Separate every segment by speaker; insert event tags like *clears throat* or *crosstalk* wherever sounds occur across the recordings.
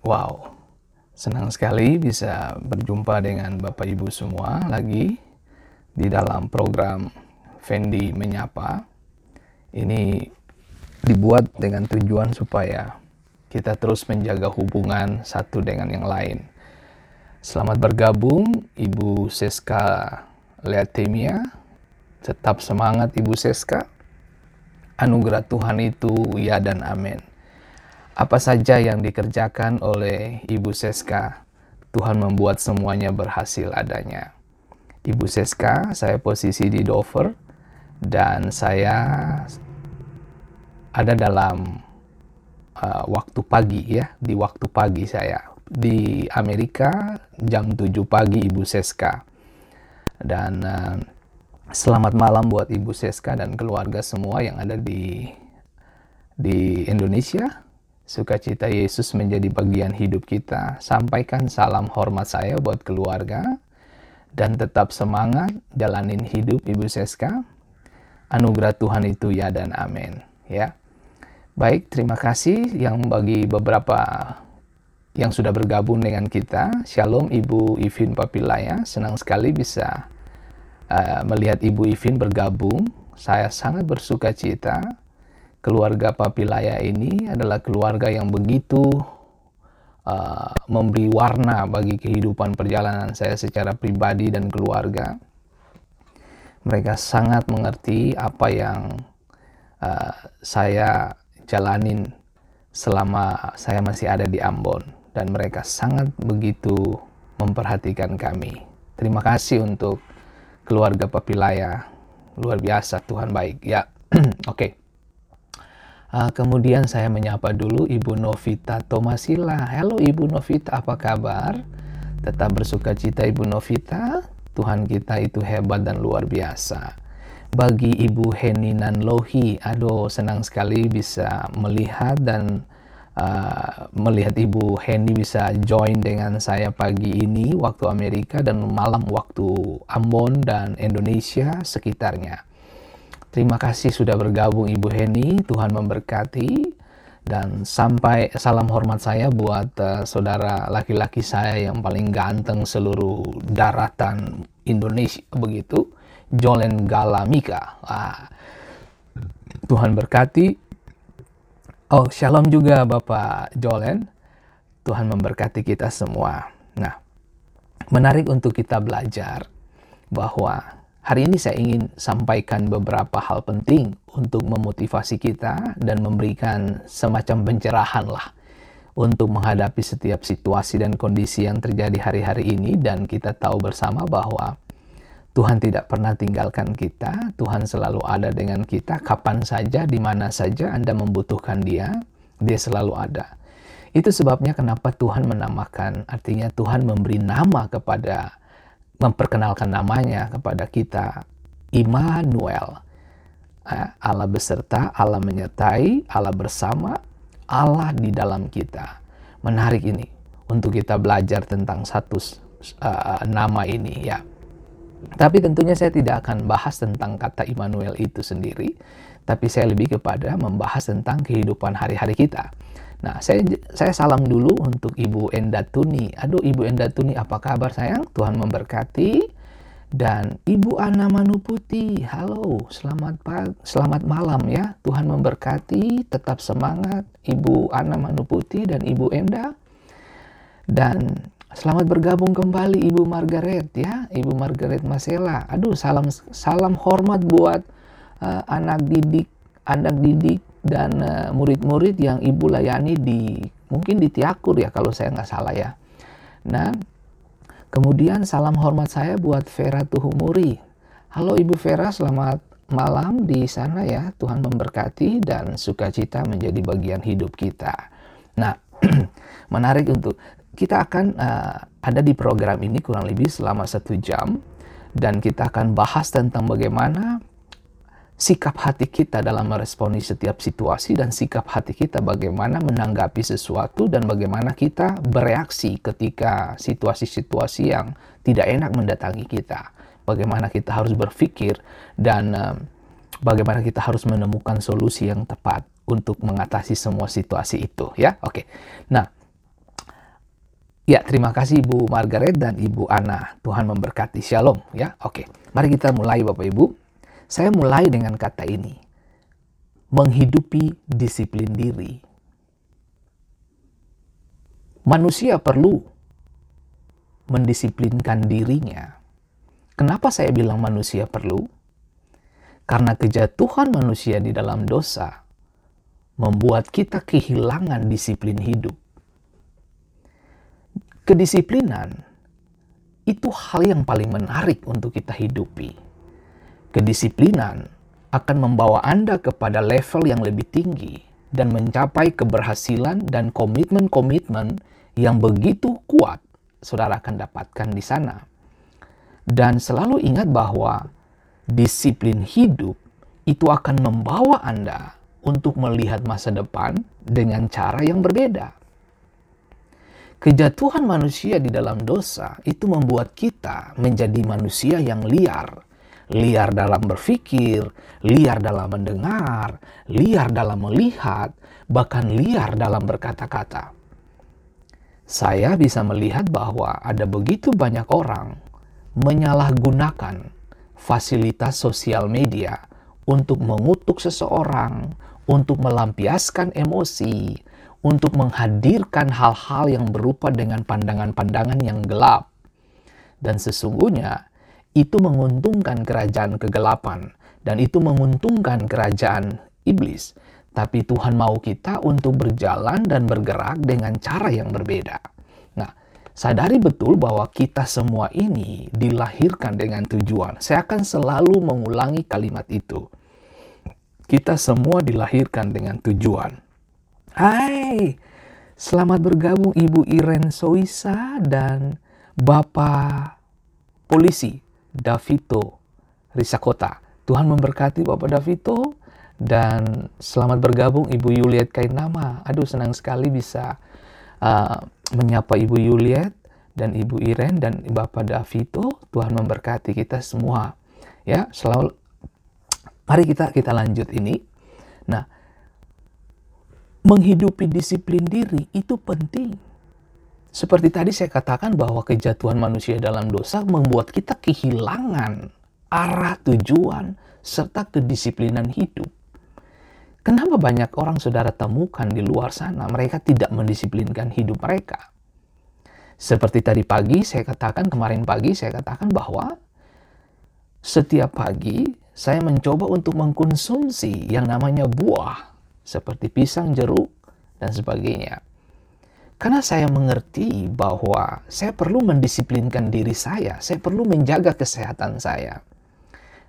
Speaker 1: Wow, senang sekali bisa berjumpa dengan Bapak Ibu semua lagi di dalam program Fendi Menyapa. Ini dibuat dengan tujuan supaya kita terus menjaga hubungan satu dengan yang lain. Selamat bergabung Ibu Seska Leatemia. Tetap semangat Ibu Seska. Anugerah Tuhan itu ya dan amin apa saja yang dikerjakan oleh Ibu Seska, Tuhan membuat semuanya berhasil adanya. Ibu Seska, saya posisi di Dover dan saya ada dalam uh, waktu pagi ya, di waktu pagi saya. Di Amerika jam 7 pagi Ibu Seska. Dan uh, selamat malam buat Ibu Seska dan keluarga semua yang ada di di Indonesia Sukacita Yesus menjadi bagian hidup kita. Sampaikan salam hormat saya buat keluarga. Dan tetap semangat jalanin hidup Ibu Seska. Anugerah Tuhan itu ya dan amin. Ya. Baik, terima kasih yang bagi beberapa yang sudah bergabung dengan kita. Shalom Ibu Ivin Papilaya. Senang sekali bisa uh, melihat Ibu Ivin bergabung. Saya sangat bersuka cita keluarga Papilaya ini adalah keluarga yang begitu uh, memberi warna bagi kehidupan perjalanan saya secara pribadi dan keluarga. Mereka sangat mengerti apa yang uh, saya jalanin selama saya masih ada di Ambon dan mereka sangat begitu memperhatikan kami. Terima kasih untuk keluarga Papilaya. Luar biasa Tuhan baik. Ya. *clears throat* Oke. okay. Uh, kemudian saya menyapa dulu Ibu Novita Tomasila. Halo Ibu Novita, apa kabar? Tetap bersuka cita Ibu Novita. Tuhan kita itu hebat dan luar biasa. Bagi Ibu Heni Nanlohi, aduh senang sekali bisa melihat dan uh, melihat Ibu Heni bisa join dengan saya pagi ini waktu Amerika dan malam waktu Ambon dan Indonesia sekitarnya. Terima kasih sudah bergabung Ibu Heni, Tuhan memberkati. Dan sampai salam hormat saya buat uh, saudara laki-laki saya yang paling ganteng seluruh daratan Indonesia begitu, Jolen Galamika. Ah, Tuhan berkati. Oh, shalom juga Bapak Jolen. Tuhan memberkati kita semua. Nah, menarik untuk kita belajar bahwa Hari ini saya ingin sampaikan beberapa hal penting untuk memotivasi kita dan memberikan semacam pencerahan lah untuk menghadapi setiap situasi dan kondisi yang terjadi hari-hari ini. Dan kita tahu bersama bahwa Tuhan tidak pernah tinggalkan kita, Tuhan selalu ada dengan kita. Kapan saja, di mana saja Anda membutuhkan Dia, Dia selalu ada. Itu sebabnya kenapa Tuhan menamakan, artinya Tuhan memberi nama kepada memperkenalkan namanya kepada kita Immanuel. Eh, Allah beserta, Allah menyertai, Allah bersama, Allah di dalam kita. Menarik ini untuk kita belajar tentang satu uh, nama ini ya. Tapi tentunya saya tidak akan bahas tentang kata Immanuel itu sendiri, tapi saya lebih kepada membahas tentang kehidupan hari-hari kita. Nah, saya saya salam dulu untuk Ibu Endatuni. Aduh, Ibu Endatuni, apa kabar sayang? Tuhan memberkati. Dan Ibu Ana Manuputi, halo, selamat selamat malam ya. Tuhan memberkati, tetap semangat Ibu Ana Manuputi dan Ibu Enda. Dan selamat bergabung kembali Ibu Margaret ya, Ibu Margaret Masela. Aduh, salam salam hormat buat uh, anak didik, anak didik dan eh, murid-murid yang ibu layani di mungkin di Tiakur ya kalau saya nggak salah ya. Nah, kemudian salam hormat saya buat Vera Tuhumuri. Halo Ibu Vera, selamat malam di sana ya. Tuhan memberkati dan sukacita menjadi bagian hidup kita. Nah, *clears throat* menarik untuk kita akan uh, ada di program ini kurang lebih selama satu jam dan kita akan bahas tentang bagaimana sikap hati kita dalam meresponi setiap situasi dan sikap hati kita bagaimana menanggapi sesuatu dan bagaimana kita bereaksi ketika situasi-situasi yang tidak enak mendatangi kita. Bagaimana kita harus berpikir dan bagaimana kita harus menemukan solusi yang tepat untuk mengatasi semua situasi itu ya. Oke. Nah, Ya, terima kasih Ibu Margaret dan Ibu Ana. Tuhan memberkati. Shalom ya. Oke, mari kita mulai Bapak Ibu. Saya mulai dengan kata ini. Menghidupi disiplin diri. Manusia perlu mendisiplinkan dirinya. Kenapa saya bilang manusia perlu? Karena kejatuhan manusia di dalam dosa membuat kita kehilangan disiplin hidup. Kedisiplinan itu hal yang paling menarik untuk kita hidupi. Kedisiplinan akan membawa Anda kepada level yang lebih tinggi dan mencapai keberhasilan dan komitmen-komitmen yang begitu kuat saudara akan dapatkan di sana. Dan selalu ingat bahwa disiplin hidup itu akan membawa Anda untuk melihat masa depan dengan cara yang berbeda. Kejatuhan manusia di dalam dosa itu membuat kita menjadi manusia yang liar. Liar dalam berpikir, liar dalam mendengar, liar dalam melihat, bahkan liar dalam berkata-kata. Saya bisa melihat bahwa ada begitu banyak orang menyalahgunakan fasilitas sosial media untuk mengutuk seseorang, untuk melampiaskan emosi, untuk menghadirkan hal-hal yang berupa dengan pandangan-pandangan yang gelap. Dan sesungguhnya itu menguntungkan kerajaan kegelapan dan itu menguntungkan kerajaan iblis. Tapi Tuhan mau kita untuk berjalan dan bergerak dengan cara yang berbeda. Nah, sadari betul bahwa kita semua ini dilahirkan dengan tujuan. Saya akan selalu mengulangi kalimat itu kita semua dilahirkan dengan tujuan. Hai, selamat bergabung Ibu Iren Soisa dan Bapak Polisi Davito Risakota. Tuhan memberkati Bapak Davito dan selamat bergabung Ibu Yuliet Kainama. Aduh senang sekali bisa uh, menyapa Ibu Yuliet dan Ibu Iren dan Bapak Davito. Tuhan memberkati kita semua. Ya, selalu Mari kita kita lanjut ini. Nah, menghidupi disiplin diri itu penting. Seperti tadi saya katakan bahwa kejatuhan manusia dalam dosa membuat kita kehilangan arah tujuan serta kedisiplinan hidup. Kenapa banyak orang saudara temukan di luar sana mereka tidak mendisiplinkan hidup mereka? Seperti tadi pagi saya katakan, kemarin pagi saya katakan bahwa setiap pagi saya mencoba untuk mengkonsumsi yang namanya buah, seperti pisang, jeruk, dan sebagainya. Karena saya mengerti bahwa saya perlu mendisiplinkan diri saya, saya perlu menjaga kesehatan saya.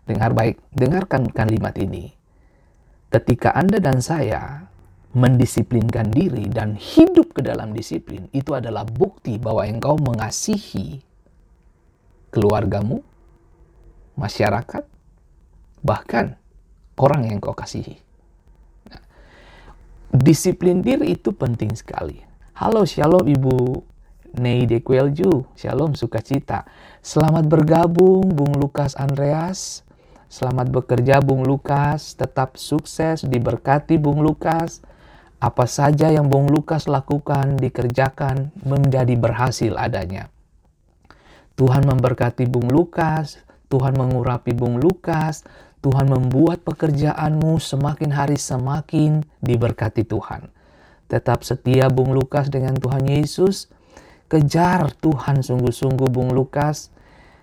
Speaker 1: Dengar baik, dengarkan kalimat ini. Ketika Anda dan saya mendisiplinkan diri dan hidup ke dalam disiplin, itu adalah bukti bahwa engkau mengasihi keluargamu, masyarakat, bahkan orang yang kau kasihi. Nah, disiplin diri itu penting sekali. Halo, shalom Ibu Nei Dekwelju, shalom sukacita. Selamat bergabung Bung Lukas Andreas. Selamat bekerja Bung Lukas, tetap sukses, diberkati Bung Lukas. Apa saja yang Bung Lukas lakukan, dikerjakan, menjadi berhasil adanya. Tuhan memberkati Bung Lukas, Tuhan mengurapi Bung Lukas, Tuhan membuat pekerjaanmu semakin hari semakin diberkati Tuhan. Tetap setia Bung Lukas dengan Tuhan Yesus. Kejar Tuhan sungguh-sungguh Bung Lukas.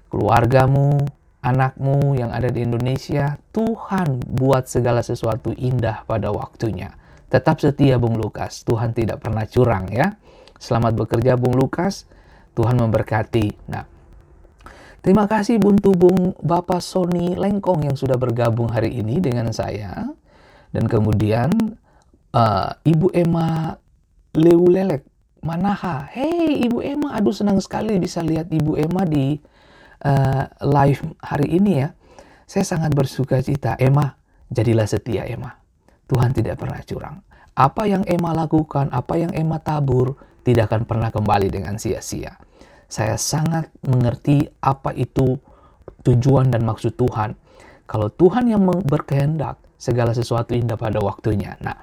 Speaker 1: Keluargamu, anakmu yang ada di Indonesia. Tuhan buat segala sesuatu indah pada waktunya. Tetap setia Bung Lukas. Tuhan tidak pernah curang ya. Selamat bekerja Bung Lukas. Tuhan memberkati. Nah, Terima kasih Bung Bapak Sony Lengkong yang sudah bergabung hari ini dengan saya. Dan kemudian uh, Ibu Emma Lewulelek Manaha. Hey Ibu Emma, aduh senang sekali bisa lihat Ibu Emma di uh, live hari ini ya. Saya sangat bersuka cita. Emma, jadilah setia Emma. Tuhan tidak pernah curang. Apa yang Emma lakukan, apa yang Emma tabur, tidak akan pernah kembali dengan sia-sia saya sangat mengerti apa itu tujuan dan maksud Tuhan. Kalau Tuhan yang berkehendak, segala sesuatu indah pada waktunya. Nah, ah,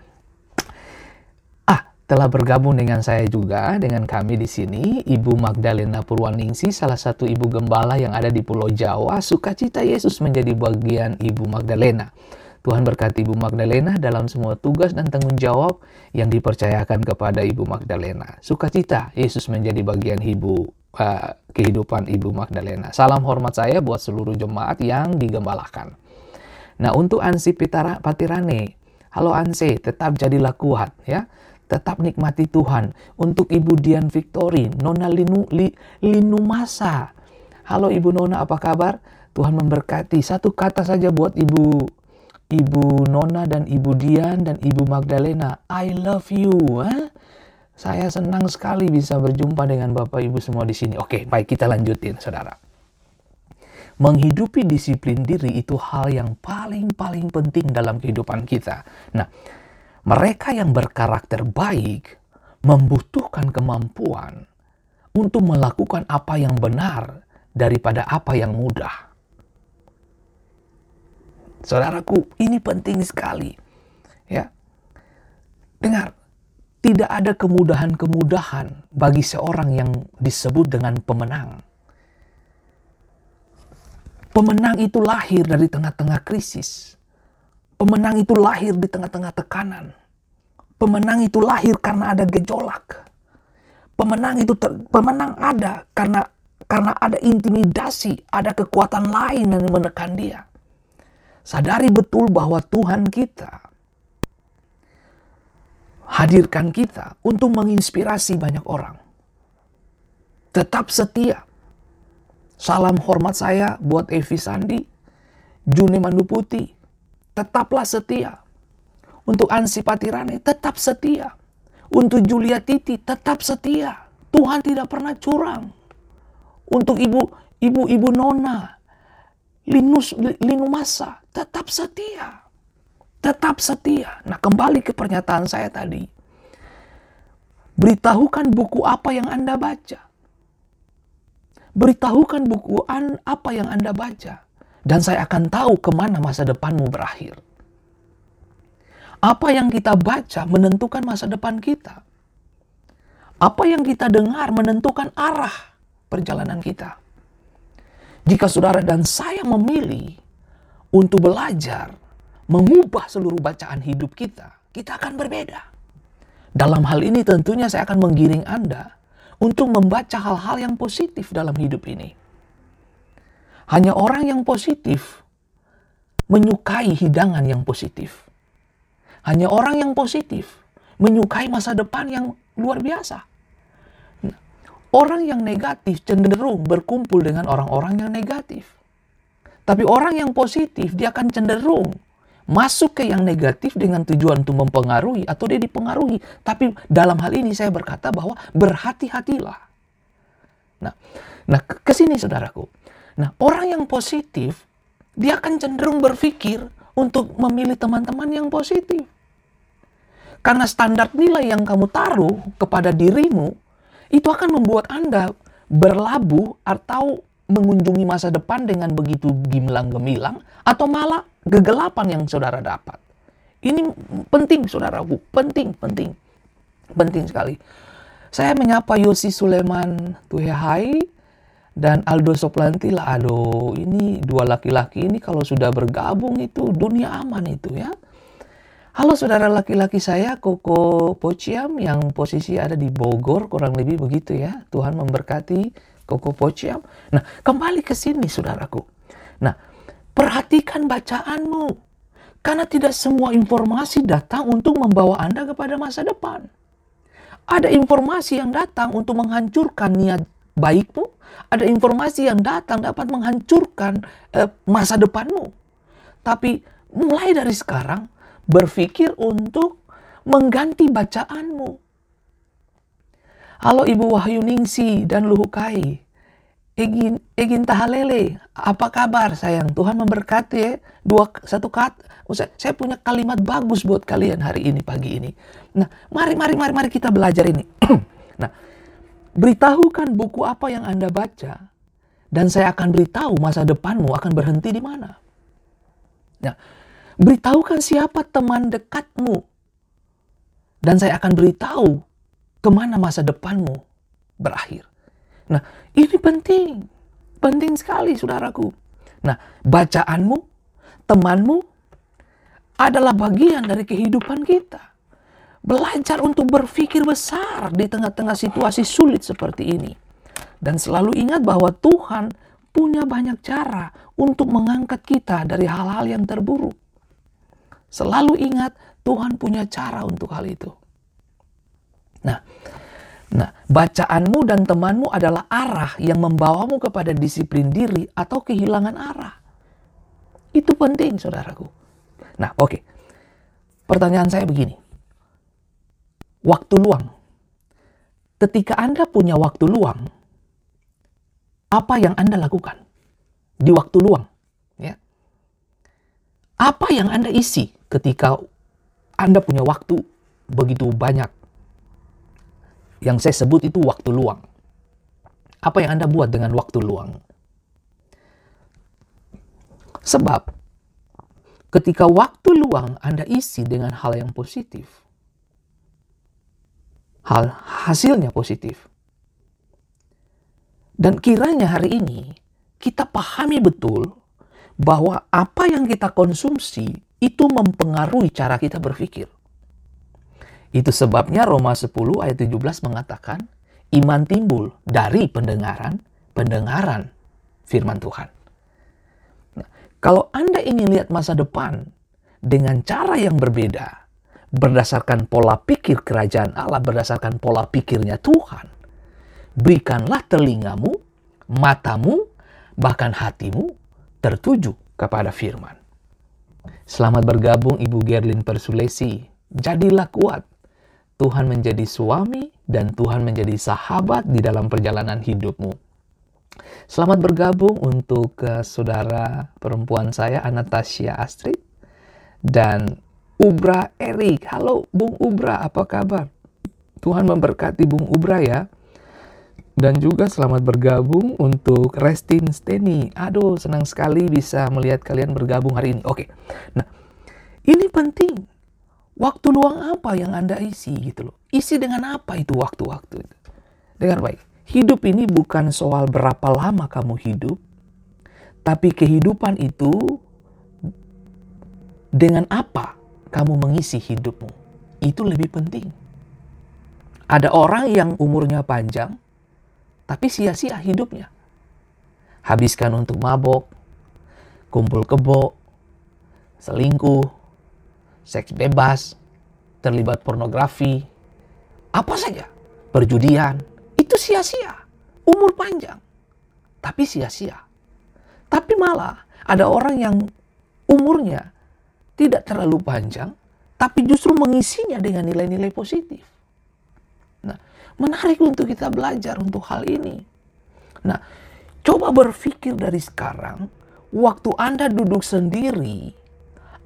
Speaker 1: telah bergabung dengan saya juga, dengan kami di sini, Ibu Magdalena Purwaningsi, salah satu ibu gembala yang ada di Pulau Jawa. Sukacita Yesus menjadi bagian Ibu Magdalena. Tuhan berkati Ibu Magdalena dalam semua tugas dan tanggung jawab yang dipercayakan kepada Ibu Magdalena. Sukacita Yesus menjadi bagian Ibu uh, kehidupan Ibu Magdalena. Salam hormat saya buat seluruh jemaat yang digembalakan. Nah, untuk Ansi Patirane, halo Ansi, tetap jadilah kuat ya tetap nikmati Tuhan. Untuk Ibu Dian Victory, Nona Linu, Li, Linu Masa. Halo Ibu Nona, apa kabar? Tuhan memberkati. Satu kata saja buat Ibu Ibu Nona dan Ibu Dian dan Ibu Magdalena. I love you. Eh? Saya senang sekali bisa berjumpa dengan Bapak Ibu semua di sini. Oke, baik kita lanjutin, saudara. Menghidupi disiplin diri itu hal yang paling-paling penting dalam kehidupan kita. Nah, mereka yang berkarakter baik membutuhkan kemampuan untuk melakukan apa yang benar daripada apa yang mudah. Saudaraku, ini penting sekali. Ya. Dengar, tidak ada kemudahan-kemudahan bagi seorang yang disebut dengan pemenang. Pemenang itu lahir dari tengah-tengah krisis. Pemenang itu lahir di tengah-tengah tekanan. Pemenang itu lahir karena ada gejolak. Pemenang itu ter, pemenang ada karena karena ada intimidasi, ada kekuatan lain yang menekan dia. Sadari betul bahwa Tuhan kita hadirkan kita untuk menginspirasi banyak orang. Tetap setia. Salam hormat saya buat Evi Sandi, Juni Manduputi, tetaplah setia. Untuk Ansi Patirane, tetap setia. Untuk Julia Titi, tetap setia. Tuhan tidak pernah curang. Untuk ibu ibu ibu Nona, Linus Linu Masa, tetap setia. Tetap setia. Nah, kembali ke pernyataan saya tadi. Beritahukan buku apa yang Anda baca. Beritahukan buku apa yang Anda baca dan saya akan tahu ke mana masa depanmu berakhir. Apa yang kita baca menentukan masa depan kita. Apa yang kita dengar menentukan arah perjalanan kita. Jika saudara dan saya memilih untuk belajar mengubah seluruh bacaan hidup kita, kita akan berbeda. Dalam hal ini tentunya saya akan menggiring Anda untuk membaca hal-hal yang positif dalam hidup ini hanya orang yang positif menyukai hidangan yang positif. Hanya orang yang positif menyukai masa depan yang luar biasa. Orang yang negatif cenderung berkumpul dengan orang-orang yang negatif. Tapi orang yang positif dia akan cenderung masuk ke yang negatif dengan tujuan untuk mempengaruhi atau dia dipengaruhi. Tapi dalam hal ini saya berkata bahwa berhati-hatilah. Nah, nah ke saudaraku. Nah, orang yang positif, dia akan cenderung berpikir untuk memilih teman-teman yang positif. Karena standar nilai yang kamu taruh kepada dirimu, itu akan membuat Anda berlabuh atau mengunjungi masa depan dengan begitu gemilang-gemilang, atau malah kegelapan yang saudara dapat. Ini penting, saudaraku. Penting, penting. Penting sekali. Saya menyapa Yosi Suleman Tuhehai, dan Aldo Soplanti lah aduh ini dua laki-laki ini kalau sudah bergabung itu dunia aman itu ya. Halo saudara laki-laki saya Koko Pociam yang posisi ada di Bogor kurang lebih begitu ya. Tuhan memberkati Koko Pociam nah kembali ke sini saudaraku. Nah perhatikan bacaanmu. Karena tidak semua informasi datang untuk membawa Anda kepada masa depan. Ada informasi yang datang untuk menghancurkan niat baikmu, ada informasi yang datang dapat menghancurkan eh, masa depanmu. Tapi mulai dari sekarang berpikir untuk mengganti bacaanmu. Halo Ibu Wahyu Ningsi dan Luhukai. Egin, Egin Tahalele, apa kabar sayang? Tuhan memberkati ya. Dua, satu kata, saya punya kalimat bagus buat kalian hari ini, pagi ini. Nah, mari, mari, mari, mari kita belajar ini. *clears throat* nah, Beritahukan buku apa yang Anda baca, dan saya akan beritahu masa depanmu akan berhenti di mana. Nah, beritahukan siapa teman dekatmu, Dan saya akan beritahu ke mana masa depanmu berakhir. Nah, ini penting. Penting sekali, saudaraku. Nah, bacaanmu, temanmu, adalah bagian dari kehidupan kita. Belajar untuk berpikir besar di tengah-tengah situasi sulit seperti ini. Dan selalu ingat bahwa Tuhan punya banyak cara untuk mengangkat kita dari hal-hal yang terburuk. Selalu ingat Tuhan punya cara untuk hal itu. Nah, nah, bacaanmu dan temanmu adalah arah yang membawamu kepada disiplin diri atau kehilangan arah. Itu penting, saudaraku. Nah, oke. Okay. Pertanyaan saya begini. Waktu luang. Ketika Anda punya waktu luang, apa yang Anda lakukan di waktu luang? Ya. Apa yang Anda isi ketika Anda punya waktu begitu banyak? Yang saya sebut itu waktu luang. Apa yang Anda buat dengan waktu luang? Sebab ketika waktu luang Anda isi dengan hal yang positif, hal hasilnya positif. Dan kiranya hari ini kita pahami betul bahwa apa yang kita konsumsi itu mempengaruhi cara kita berpikir. Itu sebabnya Roma 10 ayat 17 mengatakan iman timbul dari pendengaran, pendengaran firman Tuhan. Nah, kalau Anda ingin lihat masa depan dengan cara yang berbeda, berdasarkan pola pikir kerajaan Allah, berdasarkan pola pikirnya Tuhan, berikanlah telingamu, matamu, bahkan hatimu tertuju kepada firman. Selamat bergabung Ibu Gerlin Persulesi. Jadilah kuat. Tuhan menjadi suami dan Tuhan menjadi sahabat di dalam perjalanan hidupmu. Selamat bergabung untuk uh, saudara perempuan saya Anastasia Astrid dan Ubra Erik. Halo Bung Ubra, apa kabar? Tuhan memberkati Bung Ubra ya. Dan juga selamat bergabung untuk Restin Steny. Aduh, senang sekali bisa melihat kalian bergabung hari ini. Oke, nah ini penting. Waktu luang apa yang Anda isi gitu loh. Isi dengan apa itu waktu-waktu itu. Dengar baik, hidup ini bukan soal berapa lama kamu hidup, tapi kehidupan itu dengan apa kamu mengisi hidupmu. Itu lebih penting. Ada orang yang umurnya panjang, tapi sia-sia hidupnya. Habiskan untuk mabok, kumpul kebo, selingkuh, seks bebas, terlibat pornografi, apa saja, perjudian, itu sia-sia. Umur panjang, tapi sia-sia. Tapi malah ada orang yang umurnya tidak terlalu panjang, tapi justru mengisinya dengan nilai-nilai positif. Nah, Menarik untuk kita belajar untuk hal ini. Nah, coba berpikir dari sekarang, waktu Anda duduk sendiri,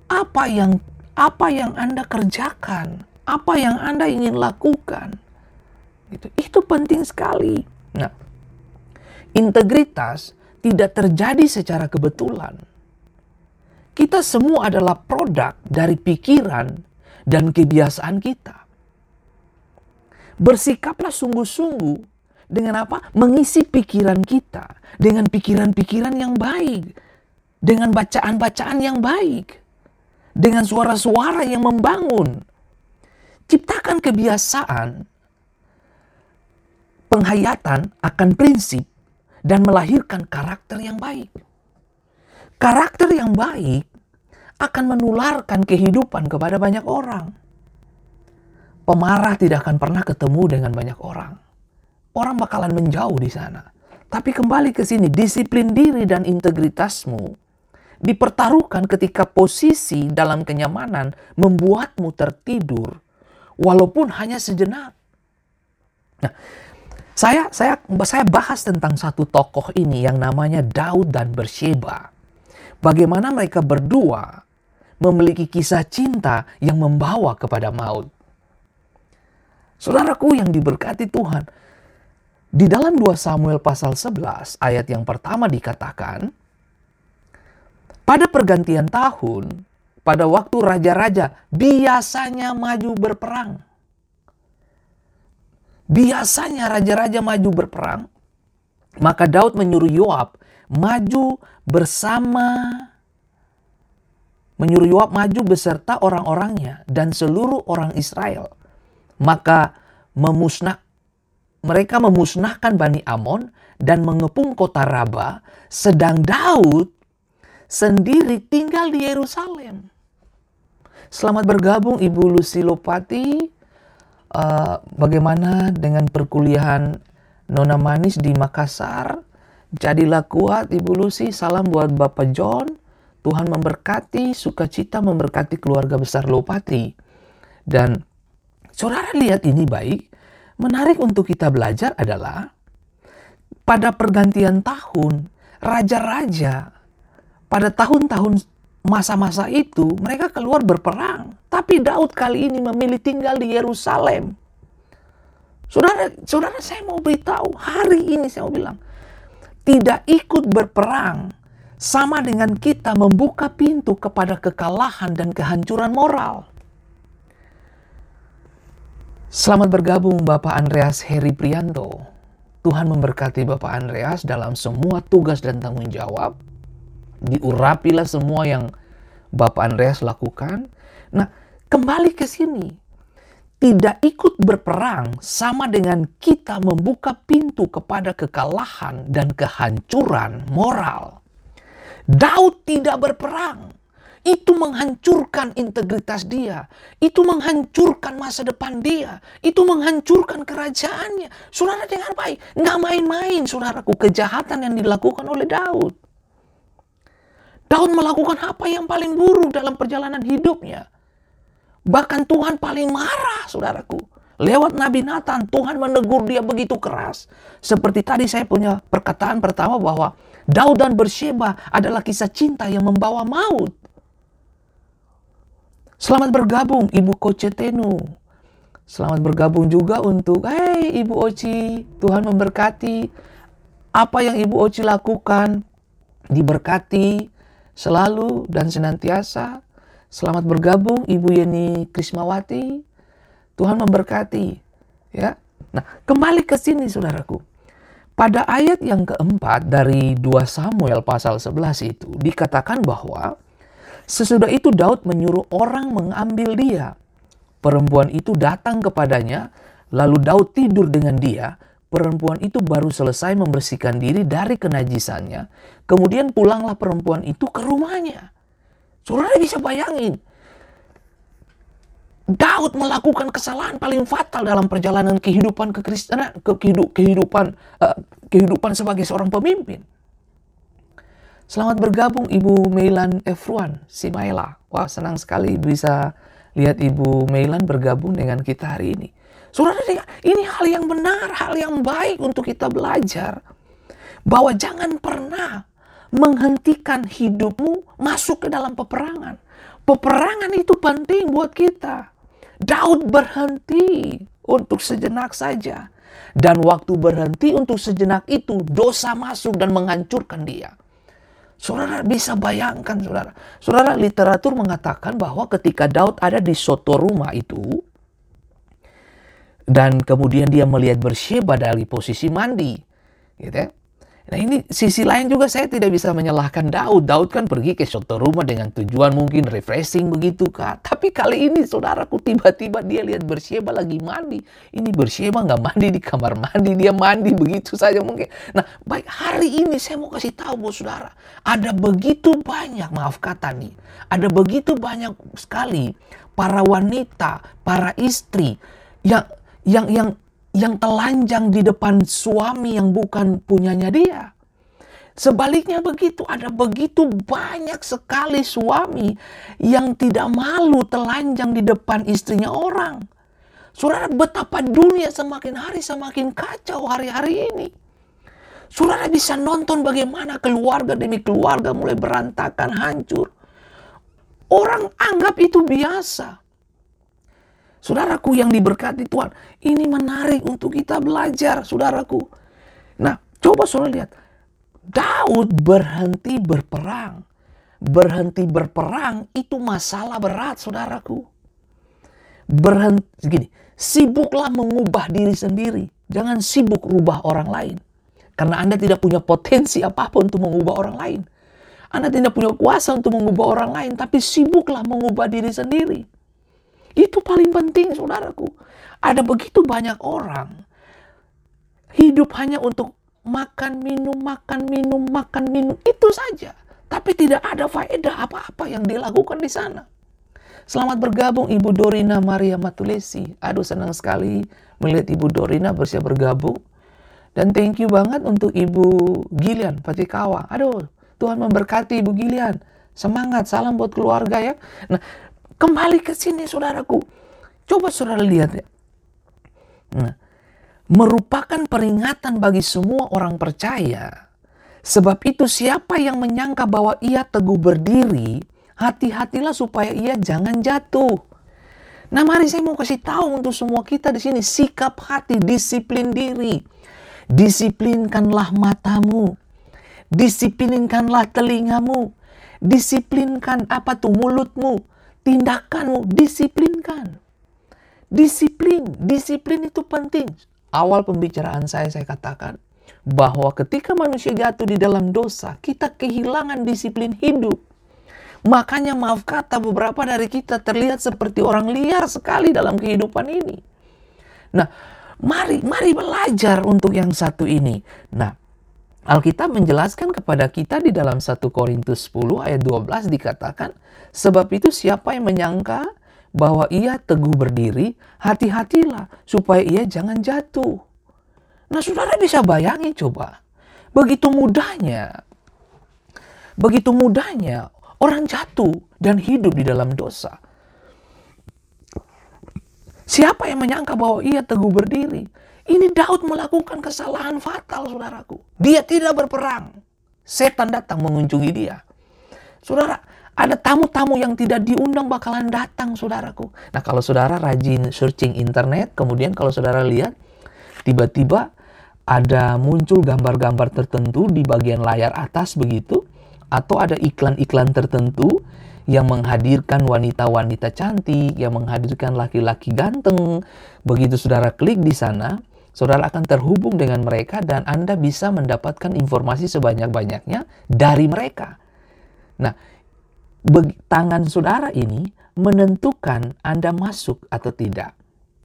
Speaker 1: apa yang apa yang Anda kerjakan, apa yang Anda ingin lakukan. Itu, itu penting sekali. Nah, integritas tidak terjadi secara kebetulan. Kita semua adalah produk dari pikiran dan kebiasaan kita bersikaplah sungguh-sungguh dengan apa? Mengisi pikiran kita dengan pikiran-pikiran yang baik, dengan bacaan-bacaan yang baik, dengan suara-suara yang membangun. Ciptakan kebiasaan penghayatan akan prinsip dan melahirkan karakter yang baik. Karakter yang baik akan menularkan kehidupan kepada banyak orang. Pemarah tidak akan pernah ketemu dengan banyak orang. Orang bakalan menjauh di sana. Tapi kembali ke sini, disiplin diri dan integritasmu dipertaruhkan ketika posisi dalam kenyamanan membuatmu tertidur walaupun hanya sejenak. Nah, saya saya saya bahas tentang satu tokoh ini yang namanya Daud dan Bersheba. Bagaimana mereka berdua memiliki kisah cinta yang membawa kepada maut. Saudaraku yang diberkati Tuhan, di dalam 2 Samuel pasal 11 ayat yang pertama dikatakan, pada pergantian tahun, pada waktu raja-raja biasanya maju berperang. Biasanya raja-raja maju berperang, maka Daud menyuruh Yoab maju bersama menyuruh Yoab maju beserta orang-orangnya dan seluruh orang Israel. Maka memusnah mereka memusnahkan Bani Amon dan mengepung kota Raba, sedang Daud sendiri tinggal di Yerusalem. Selamat bergabung Ibu Lucy Lopati. Uh, bagaimana dengan perkuliahan Nona Manis di Makassar? Jadilah kuat Ibu Lucy. Salam buat Bapak John. Tuhan memberkati, sukacita memberkati keluarga besar Lopati. Dan saudara lihat ini baik. Menarik untuk kita belajar adalah pada pergantian tahun, raja-raja pada tahun-tahun masa-masa itu mereka keluar berperang. Tapi Daud kali ini memilih tinggal di Yerusalem. Saudara, saudara saya mau beritahu, hari ini saya mau bilang, tidak ikut berperang sama dengan kita membuka pintu kepada kekalahan dan kehancuran moral. Selamat bergabung Bapak Andreas Heri Prianto. Tuhan memberkati Bapak Andreas dalam semua tugas dan tanggung jawab diurapilah semua yang Bapak Andreas lakukan. Nah, kembali ke sini. Tidak ikut berperang sama dengan kita membuka pintu kepada kekalahan dan kehancuran moral. Daud tidak berperang. Itu menghancurkan integritas dia. Itu menghancurkan masa depan dia. Itu menghancurkan kerajaannya. Saudara dengan baik. Nggak main-main saudaraku kejahatan yang dilakukan oleh Daud. Daud melakukan apa yang paling buruk dalam perjalanan hidupnya. Bahkan Tuhan paling marah, saudaraku. Lewat Nabi Nathan, Tuhan menegur dia begitu keras. Seperti tadi saya punya perkataan pertama bahwa Daud dan Bersheba adalah kisah cinta yang membawa maut. Selamat bergabung Ibu Kocetenu. Selamat bergabung juga untuk, hei Ibu Oci, Tuhan memberkati. Apa yang Ibu Oci lakukan, diberkati selalu dan senantiasa. Selamat bergabung Ibu Yeni Krismawati. Tuhan memberkati. Ya. Nah, kembali ke sini saudaraku. Pada ayat yang keempat dari 2 Samuel pasal 11 itu dikatakan bahwa sesudah itu Daud menyuruh orang mengambil dia. Perempuan itu datang kepadanya, lalu Daud tidur dengan dia, perempuan itu baru selesai membersihkan diri dari kenajisannya, kemudian pulanglah perempuan itu ke rumahnya. Saudara bisa bayangin, Daud melakukan kesalahan paling fatal dalam perjalanan kehidupan kekristenan, ke kehidupan uh, kehidupan sebagai seorang pemimpin. Selamat bergabung Ibu Meilan Efruan Simaela. Wah senang sekali bisa lihat Ibu Meilan bergabung dengan kita hari ini. Saudara, ini hal yang benar, hal yang baik untuk kita belajar. Bahwa jangan pernah menghentikan hidupmu masuk ke dalam peperangan. Peperangan itu penting buat kita. Daud berhenti untuk sejenak saja. Dan waktu berhenti untuk sejenak itu, dosa masuk dan menghancurkan dia. Saudara bisa bayangkan, saudara. Saudara, literatur mengatakan bahwa ketika Daud ada di soto rumah itu, dan kemudian dia melihat Bersheba dari posisi mandi. Gitu ya. Nah ini sisi lain juga saya tidak bisa menyalahkan Daud. Daud kan pergi ke suatu rumah dengan tujuan mungkin refreshing begitu kak. Tapi kali ini saudaraku tiba-tiba dia lihat Bersheba lagi mandi. Ini Bersheba nggak mandi di kamar mandi. Dia mandi begitu saja mungkin. Nah baik hari ini saya mau kasih tahu bu saudara. Ada begitu banyak maaf kata nih. Ada begitu banyak sekali para wanita, para istri yang yang yang yang telanjang di depan suami yang bukan punyanya dia. Sebaliknya begitu, ada begitu banyak sekali suami yang tidak malu telanjang di depan istrinya orang. Saudara, betapa dunia semakin hari semakin kacau hari-hari ini. Saudara bisa nonton bagaimana keluarga demi keluarga mulai berantakan, hancur. Orang anggap itu biasa. Saudaraku yang diberkati Tuhan, ini menarik untuk kita belajar, saudaraku. Nah, coba saudara lihat. Daud berhenti berperang. Berhenti berperang itu masalah berat, saudaraku. Berhenti, gini, Sibuklah mengubah diri sendiri. Jangan sibuk rubah orang lain. Karena Anda tidak punya potensi apa pun untuk mengubah orang lain. Anda tidak punya kuasa untuk mengubah orang lain, tapi sibuklah mengubah diri sendiri. Itu paling penting, saudaraku. Ada begitu banyak orang hidup hanya untuk makan, minum, makan, minum, makan, minum. Itu saja. Tapi tidak ada faedah apa-apa yang dilakukan di sana. Selamat bergabung Ibu Dorina Maria Matulesi. Aduh senang sekali melihat Ibu Dorina bersiap bergabung. Dan thank you banget untuk Ibu Gilian Patikawa. Aduh, Tuhan memberkati Ibu Gilian. Semangat, salam buat keluarga ya. Nah, kembali ke sini saudaraku. Coba saudara lihat ya. Nah, merupakan peringatan bagi semua orang percaya. Sebab itu siapa yang menyangka bahwa ia teguh berdiri, hati-hatilah supaya ia jangan jatuh. Nah, mari saya mau kasih tahu untuk semua kita di sini sikap hati, disiplin diri. Disiplinkanlah matamu. Disiplinkanlah telingamu. Disiplinkan apa tuh mulutmu, tindakanmu, disiplinkan. Disiplin, disiplin itu penting. Awal pembicaraan saya saya katakan bahwa ketika manusia jatuh di dalam dosa, kita kehilangan disiplin hidup. Makanya maaf kata beberapa dari kita terlihat seperti orang liar sekali dalam kehidupan ini. Nah, mari mari belajar untuk yang satu ini. Nah, Alkitab menjelaskan kepada kita di dalam 1 Korintus 10 ayat 12 dikatakan, sebab itu siapa yang menyangka bahwa ia teguh berdiri, hati-hatilah supaya ia jangan jatuh. Nah, saudara bisa bayangin coba, begitu mudahnya, begitu mudahnya Orang jatuh dan hidup di dalam dosa. Siapa yang menyangka bahwa ia teguh berdiri? Ini Daud melakukan kesalahan fatal, saudaraku. Dia tidak berperang. Setan datang mengunjungi dia. Saudara, ada tamu-tamu yang tidak diundang bakalan datang, saudaraku. Nah, kalau saudara rajin searching internet, kemudian kalau saudara lihat, tiba-tiba ada muncul gambar-gambar tertentu di bagian layar atas begitu, atau ada iklan-iklan tertentu yang menghadirkan wanita-wanita cantik, yang menghadirkan laki-laki ganteng. Begitu saudara klik di sana, saudara akan terhubung dengan mereka dan Anda bisa mendapatkan informasi sebanyak-banyaknya dari mereka. Nah, tangan saudara ini menentukan Anda masuk atau tidak.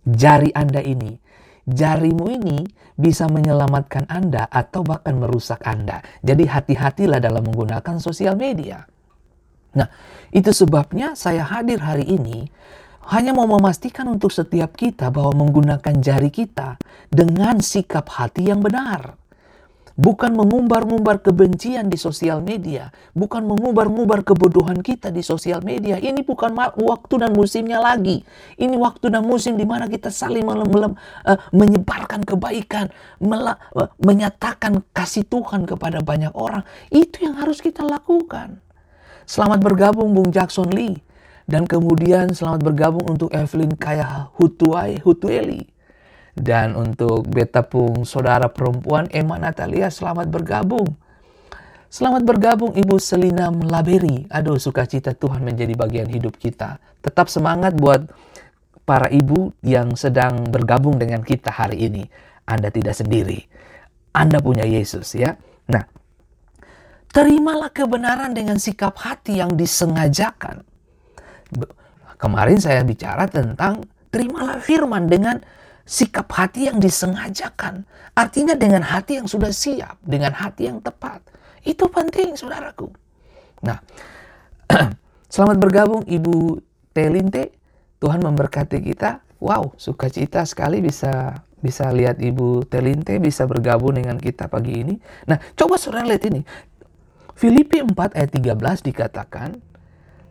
Speaker 1: Jari Anda ini jarimu ini bisa menyelamatkan Anda atau bahkan merusak Anda. Jadi hati-hatilah dalam menggunakan sosial media. Nah, itu sebabnya saya hadir hari ini hanya mau memastikan untuk setiap kita bahwa menggunakan jari kita dengan sikap hati yang benar bukan mengumbar-ngumbar kebencian di sosial media, bukan mengumbar-ngumbar kebodohan kita di sosial media. Ini bukan waktu dan musimnya lagi. Ini waktu dan musim di mana kita saling melem, melem, uh, menyebarkan kebaikan, uh, menyatakan kasih Tuhan kepada banyak orang. Itu yang harus kita lakukan. Selamat bergabung Bung Jackson Lee. Dan kemudian selamat bergabung untuk Evelyn Kaya Hutuai Hutueli dan untuk beta pung saudara perempuan Emma Natalia selamat bergabung. Selamat bergabung Ibu Selina Melaberi. Aduh sukacita Tuhan menjadi bagian hidup kita. Tetap semangat buat para ibu yang sedang bergabung dengan kita hari ini. Anda tidak sendiri. Anda punya Yesus ya. Nah, terimalah kebenaran dengan sikap hati yang disengajakan. Kemarin saya bicara tentang terimalah firman dengan sikap hati yang disengajakan. Artinya dengan hati yang sudah siap, dengan hati yang tepat. Itu penting, saudaraku. Nah, *clears throat* selamat bergabung Ibu Telinte. Tuhan memberkati kita. Wow, sukacita sekali bisa bisa lihat Ibu Telinte bisa bergabung dengan kita pagi ini. Nah, coba saudara lihat ini. Filipi 4 ayat 13 dikatakan,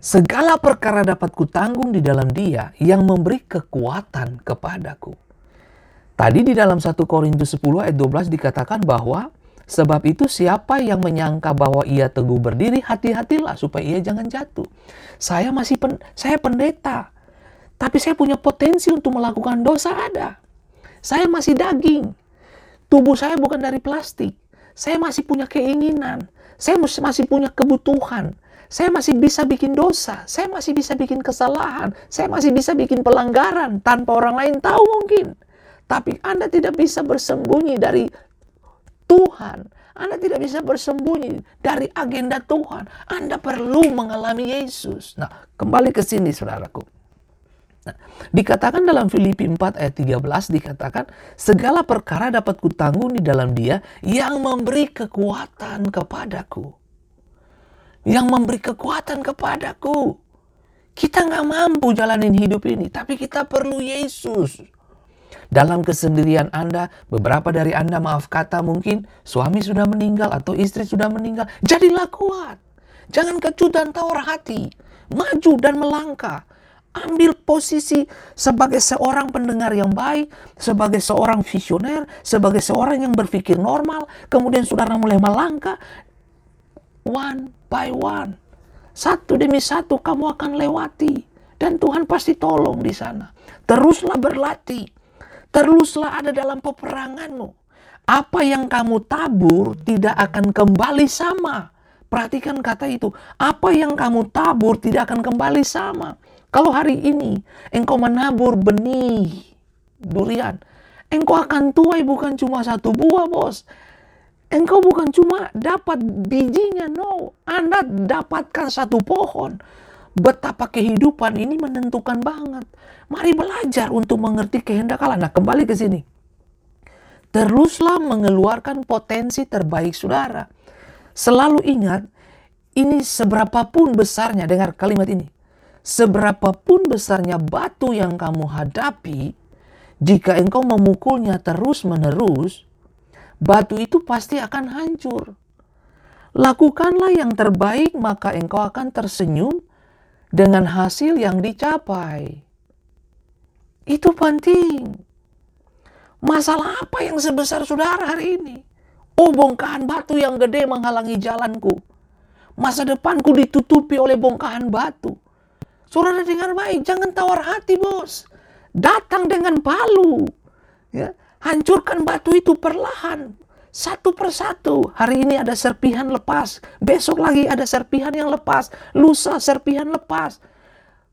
Speaker 1: Segala perkara dapat kutanggung di dalam dia yang memberi kekuatan kepadaku. Tadi di dalam 1 Korintus 10 ayat 12 dikatakan bahwa sebab itu siapa yang menyangka bahwa ia teguh berdiri hati-hatilah supaya ia jangan jatuh. Saya masih pen, saya pendeta. Tapi saya punya potensi untuk melakukan dosa ada. Saya masih daging. Tubuh saya bukan dari plastik. Saya masih punya keinginan. Saya masih punya kebutuhan. Saya masih bisa bikin dosa, saya masih bisa bikin kesalahan, saya masih bisa bikin pelanggaran tanpa orang lain tahu mungkin. Tapi Anda tidak bisa bersembunyi dari Tuhan. Anda tidak bisa bersembunyi dari agenda Tuhan. Anda perlu mengalami Yesus. Nah, kembali ke sini saudaraku. Nah, dikatakan dalam Filipi 4 ayat 13 dikatakan segala perkara dapat kutanggung di dalam dia yang memberi kekuatan kepadaku yang memberi kekuatan kepadaku. Kita nggak mampu jalanin hidup ini, tapi kita perlu Yesus. Dalam kesendirian Anda, beberapa dari Anda maaf kata mungkin suami sudah meninggal atau istri sudah meninggal. Jadilah kuat. Jangan kecut dan tawar hati. Maju dan melangkah. Ambil posisi sebagai seorang pendengar yang baik, sebagai seorang visioner, sebagai seorang yang berpikir normal. Kemudian saudara mulai melangkah. One by one. Satu demi satu kamu akan lewati. Dan Tuhan pasti tolong di sana. Teruslah berlatih. Teruslah ada dalam peperanganmu. Apa yang kamu tabur tidak akan kembali sama. Perhatikan kata itu. Apa yang kamu tabur tidak akan kembali sama. Kalau hari ini engkau menabur benih durian, engkau akan tuai bukan cuma satu buah, bos. Engkau bukan cuma dapat bijinya, no. Anda dapatkan satu pohon. Betapa kehidupan ini menentukan banget. Mari belajar untuk mengerti kehendak Allah. Nah, kembali ke sini. Teruslah mengeluarkan potensi terbaik saudara. Selalu ingat, ini seberapapun besarnya, dengar kalimat ini. Seberapapun besarnya batu yang kamu hadapi, jika engkau memukulnya terus-menerus, batu itu pasti akan hancur. Lakukanlah yang terbaik, maka engkau akan tersenyum dengan hasil yang dicapai. Itu penting. Masalah apa yang sebesar saudara hari ini? Oh, bongkahan batu yang gede menghalangi jalanku. Masa depanku ditutupi oleh bongkahan batu. Saudara dengar baik, jangan tawar hati, bos. Datang dengan palu. Ya, Hancurkan batu itu perlahan. Satu persatu. Hari ini ada serpihan lepas. Besok lagi ada serpihan yang lepas. Lusa serpihan lepas.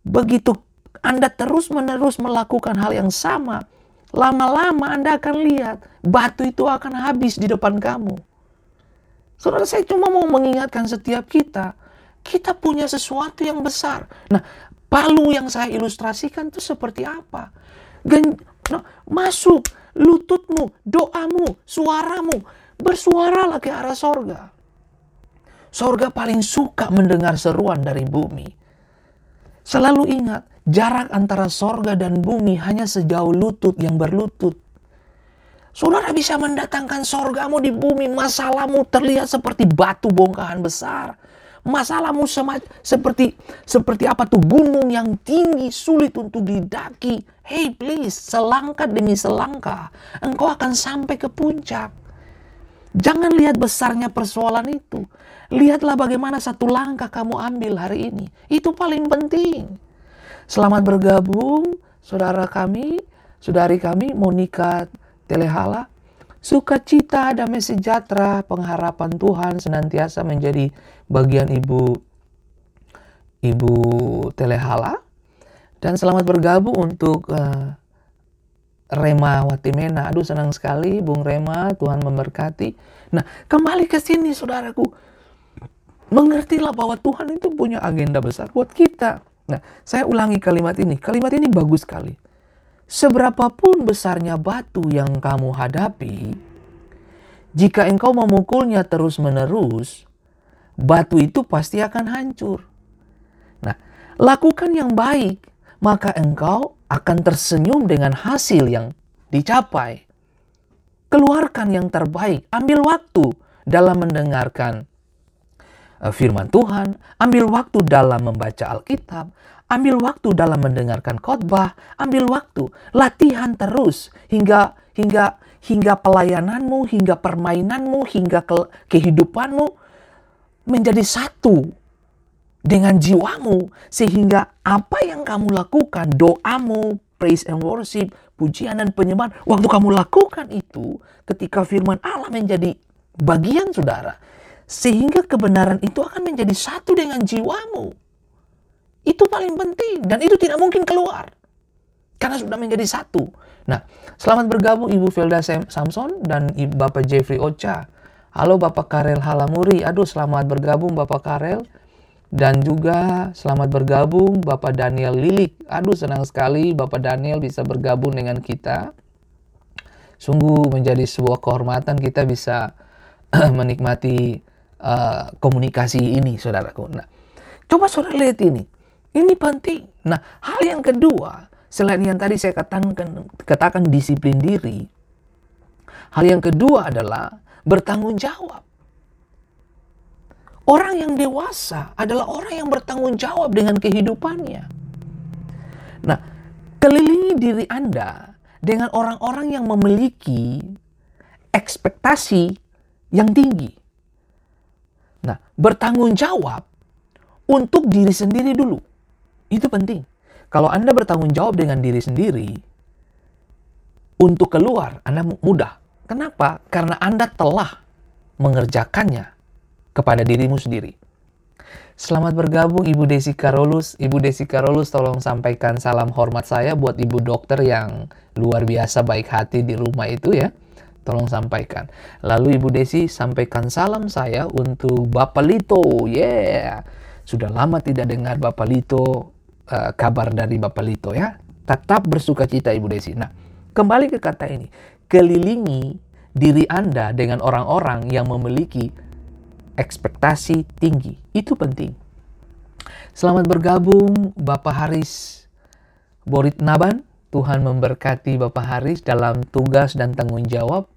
Speaker 1: Begitu Anda terus-menerus melakukan hal yang sama. Lama-lama Anda akan lihat batu itu akan habis di depan kamu. Saudara, saya cuma mau mengingatkan setiap kita. Kita punya sesuatu yang besar. Nah, palu yang saya ilustrasikan itu seperti apa? Gen, no, masuk lututmu, doamu, suaramu, bersuaralah ke arah sorga. Sorga paling suka mendengar seruan dari bumi. Selalu ingat, jarak antara sorga dan bumi hanya sejauh lutut yang berlutut. Saudara bisa mendatangkan sorgamu di bumi, masalahmu terlihat seperti batu bongkahan besar. Masalahmu seperti seperti apa tuh gunung yang tinggi sulit untuk didaki. Hey please, selangkah demi selangkah engkau akan sampai ke puncak. Jangan lihat besarnya persoalan itu. Lihatlah bagaimana satu langkah kamu ambil hari ini. Itu paling penting. Selamat bergabung saudara kami, saudari kami Monica Telehala Sukacita, damai sejahtera, pengharapan Tuhan senantiasa menjadi bagian ibu ibu Telehala. Dan selamat bergabung untuk uh, Rema Watimena. Aduh senang sekali Bung Rema, Tuhan memberkati. Nah kembali ke sini saudaraku. Mengertilah bahwa Tuhan itu punya agenda besar buat kita. Nah saya ulangi kalimat ini. Kalimat ini bagus sekali Seberapapun besarnya batu yang kamu hadapi, jika engkau memukulnya terus-menerus, batu itu pasti akan hancur. Nah, lakukan yang baik, maka engkau akan tersenyum dengan hasil yang dicapai. Keluarkan yang terbaik, ambil waktu dalam mendengarkan eh, firman Tuhan, ambil waktu dalam membaca Alkitab, Ambil waktu dalam mendengarkan khotbah, ambil waktu, latihan terus hingga hingga hingga pelayananmu, hingga permainanmu, hingga ke, kehidupanmu menjadi satu dengan jiwamu sehingga apa yang kamu lakukan, doamu, praise and worship, pujian dan penyembahan, waktu kamu lakukan itu ketika firman Allah menjadi bagian saudara, Sehingga kebenaran itu akan menjadi satu dengan jiwamu. Itu paling penting dan itu tidak mungkin keluar. Karena sudah menjadi satu. Nah, selamat bergabung Ibu Felda Samson dan Ibu Bapak Jeffrey Ocha. Halo Bapak Karel Halamuri. Aduh, selamat bergabung Bapak Karel. Dan juga selamat bergabung Bapak Daniel Lilik. Aduh, senang sekali Bapak Daniel bisa bergabung dengan kita. Sungguh menjadi sebuah kehormatan kita bisa *clears throat* menikmati uh, komunikasi ini, saudaraku. Nah, coba saudara lihat ini. Ini penting. Nah, hal yang kedua, selain yang tadi saya katakan, katakan disiplin diri, hal yang kedua adalah bertanggung jawab. Orang yang dewasa adalah orang yang bertanggung jawab dengan kehidupannya. Nah, kelilingi diri Anda dengan orang-orang yang memiliki ekspektasi yang tinggi. Nah, bertanggung jawab untuk diri sendiri dulu. Itu penting. Kalau Anda bertanggung jawab dengan diri sendiri, untuk keluar Anda mudah. Kenapa? Karena Anda telah mengerjakannya kepada dirimu sendiri. Selamat bergabung Ibu Desi Karolus. Ibu Desi Karolus tolong sampaikan salam hormat saya buat Ibu dokter yang luar biasa baik hati di rumah itu ya. Tolong sampaikan. Lalu Ibu Desi sampaikan salam saya untuk Bapak Lito. Yeah. Sudah lama tidak dengar Bapak Lito uh, kabar dari Bapak Lito ya. Tetap bersuka cita Ibu Desi. Nah, kembali ke kata ini. Kelilingi diri Anda dengan orang-orang yang memiliki ekspektasi tinggi. Itu penting. Selamat bergabung Bapak Haris Borit Naban. Tuhan memberkati Bapak Haris dalam tugas dan tanggung jawab.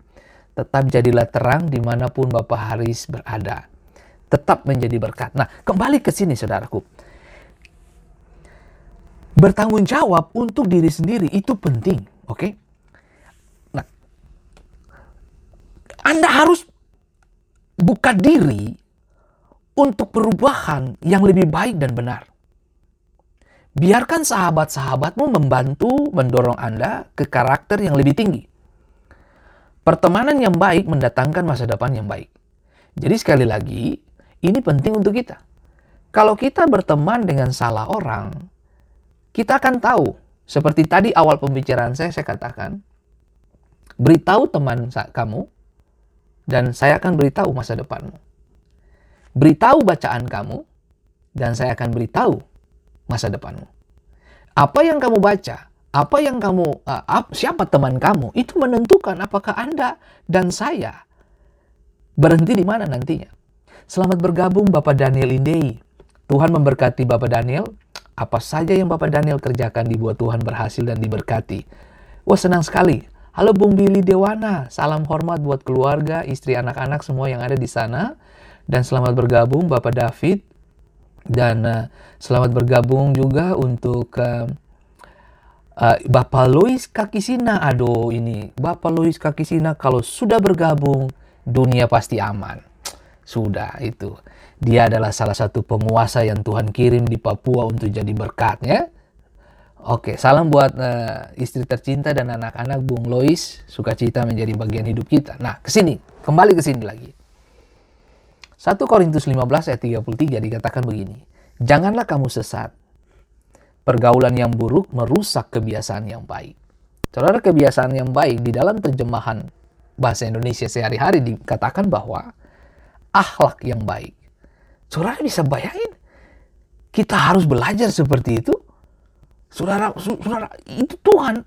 Speaker 1: Tetap jadilah terang di mana pun Bapak Haris berada. Tetap menjadi berkat. Nah, kembali ke sini saudaraku. Bertanggung jawab untuk diri sendiri itu penting. Oke? Okay? Nah, Anda harus buka diri untuk perubahan yang lebih baik dan benar. Biarkan sahabat-sahabatmu membantu mendorong Anda ke karakter yang lebih tinggi. Pertemanan yang baik mendatangkan masa depan yang baik. Jadi sekali lagi, ini penting untuk kita. Kalau kita berteman dengan salah orang, kita akan tahu. Seperti tadi awal pembicaraan saya, saya katakan, beritahu teman kamu dan saya akan beritahu masa depanmu. Beritahu bacaan kamu, dan saya akan beritahu masa depanmu. Apa yang kamu baca, apa yang kamu, siapa teman kamu, itu menentukan apakah Anda dan saya berhenti di mana nantinya. Selamat bergabung Bapak Daniel Indei. Tuhan memberkati Bapak Daniel. Apa saja yang Bapak Daniel kerjakan dibuat Tuhan berhasil dan diberkati. Wah senang sekali Halo Bung Billy Dewana, salam hormat buat keluarga, istri, anak-anak semua yang ada di sana. Dan selamat bergabung Bapak David. Dan uh, selamat bergabung juga untuk uh, uh, Bapak Louis Kakisina. Aduh ini, Bapak Louis Kakisina kalau sudah bergabung, dunia pasti aman. Sudah itu. Dia adalah salah satu penguasa yang Tuhan kirim di Papua untuk jadi berkatnya Oke, salam buat uh, istri tercinta dan anak-anak Bung Lois. Sukacita menjadi bagian hidup kita. Nah, ke sini, kembali ke sini lagi. 1 Korintus 15 ayat 33 dikatakan begini. Janganlah kamu sesat. Pergaulan yang buruk merusak kebiasaan yang baik. Saudara, kebiasaan yang baik di dalam terjemahan bahasa Indonesia sehari-hari dikatakan bahwa akhlak yang baik. Saudara bisa bayangin, kita harus belajar seperti itu Saudara, saudara, itu Tuhan.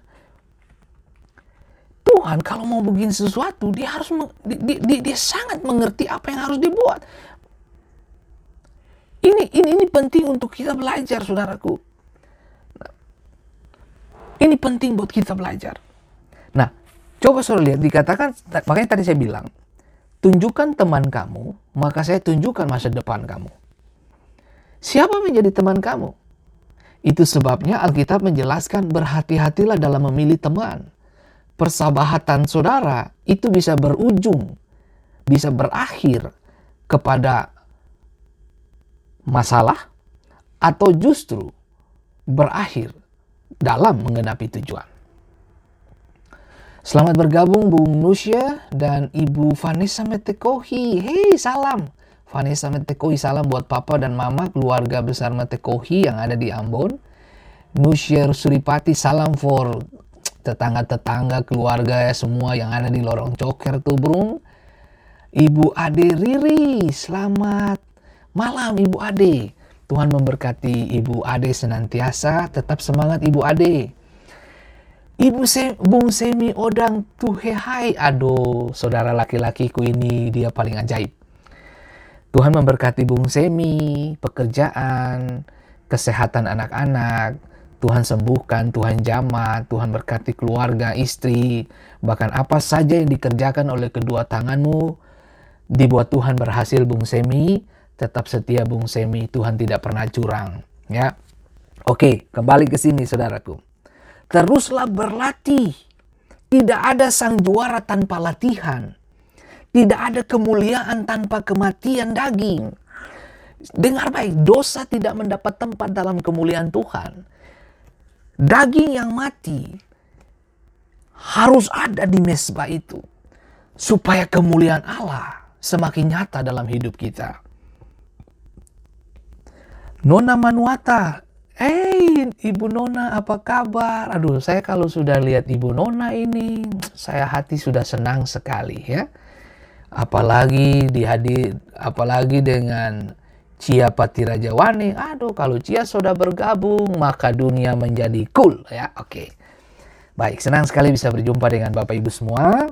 Speaker 1: Tuhan kalau mau begini sesuatu, dia harus dia, dia, dia sangat mengerti apa yang harus dibuat. Ini ini ini penting untuk kita belajar, saudaraku. Ini penting buat kita belajar. Nah, coba saudara lihat dikatakan makanya tadi saya bilang, tunjukkan teman kamu, maka saya tunjukkan masa depan kamu. Siapa menjadi teman kamu? Itu sebabnya Alkitab menjelaskan berhati-hatilah dalam memilih teman. Persahabatan saudara itu bisa berujung, bisa berakhir kepada masalah atau justru berakhir dalam mengenapi tujuan. Selamat bergabung Bung Nusya dan Ibu Vanessa Metekohi. Hei salam Vanessa Metekohi, salam buat papa dan mama, keluarga besar Metekohi yang ada di Ambon. Nusyer Suripati, salam for tetangga-tetangga, keluarga ya semua yang ada di lorong coker tuh, bro. Ibu Ade Riri, selamat malam Ibu Ade. Tuhan memberkati Ibu Ade senantiasa, tetap semangat Ibu Ade. Ibu Se Bung Semi Odang Tuhehai, aduh saudara laki-lakiku ini dia paling ajaib. Tuhan memberkati Bung Semi, pekerjaan, kesehatan anak-anak, Tuhan sembuhkan, Tuhan jamah, Tuhan berkati keluarga, istri, bahkan apa saja yang dikerjakan oleh kedua tanganmu, dibuat Tuhan berhasil Bung Semi, tetap setia Bung Semi, Tuhan tidak pernah curang. Ya, Oke, kembali ke sini saudaraku. Teruslah berlatih. Tidak ada sang juara tanpa latihan. Tidak ada kemuliaan tanpa kematian daging. Dengar baik, dosa tidak mendapat tempat dalam kemuliaan Tuhan daging yang mati harus ada di mesbah itu supaya kemuliaan Allah semakin nyata dalam hidup kita. Nona Manuata, hey Ibu Nona apa kabar? Aduh saya kalau sudah lihat Ibu Nona ini, saya hati sudah senang sekali ya. Apalagi dihadir, apalagi dengan Cia Pati Rajawani, aduh kalau Cia sudah bergabung maka dunia menjadi cool ya. Oke. Baik, senang sekali bisa berjumpa dengan Bapak Ibu semua.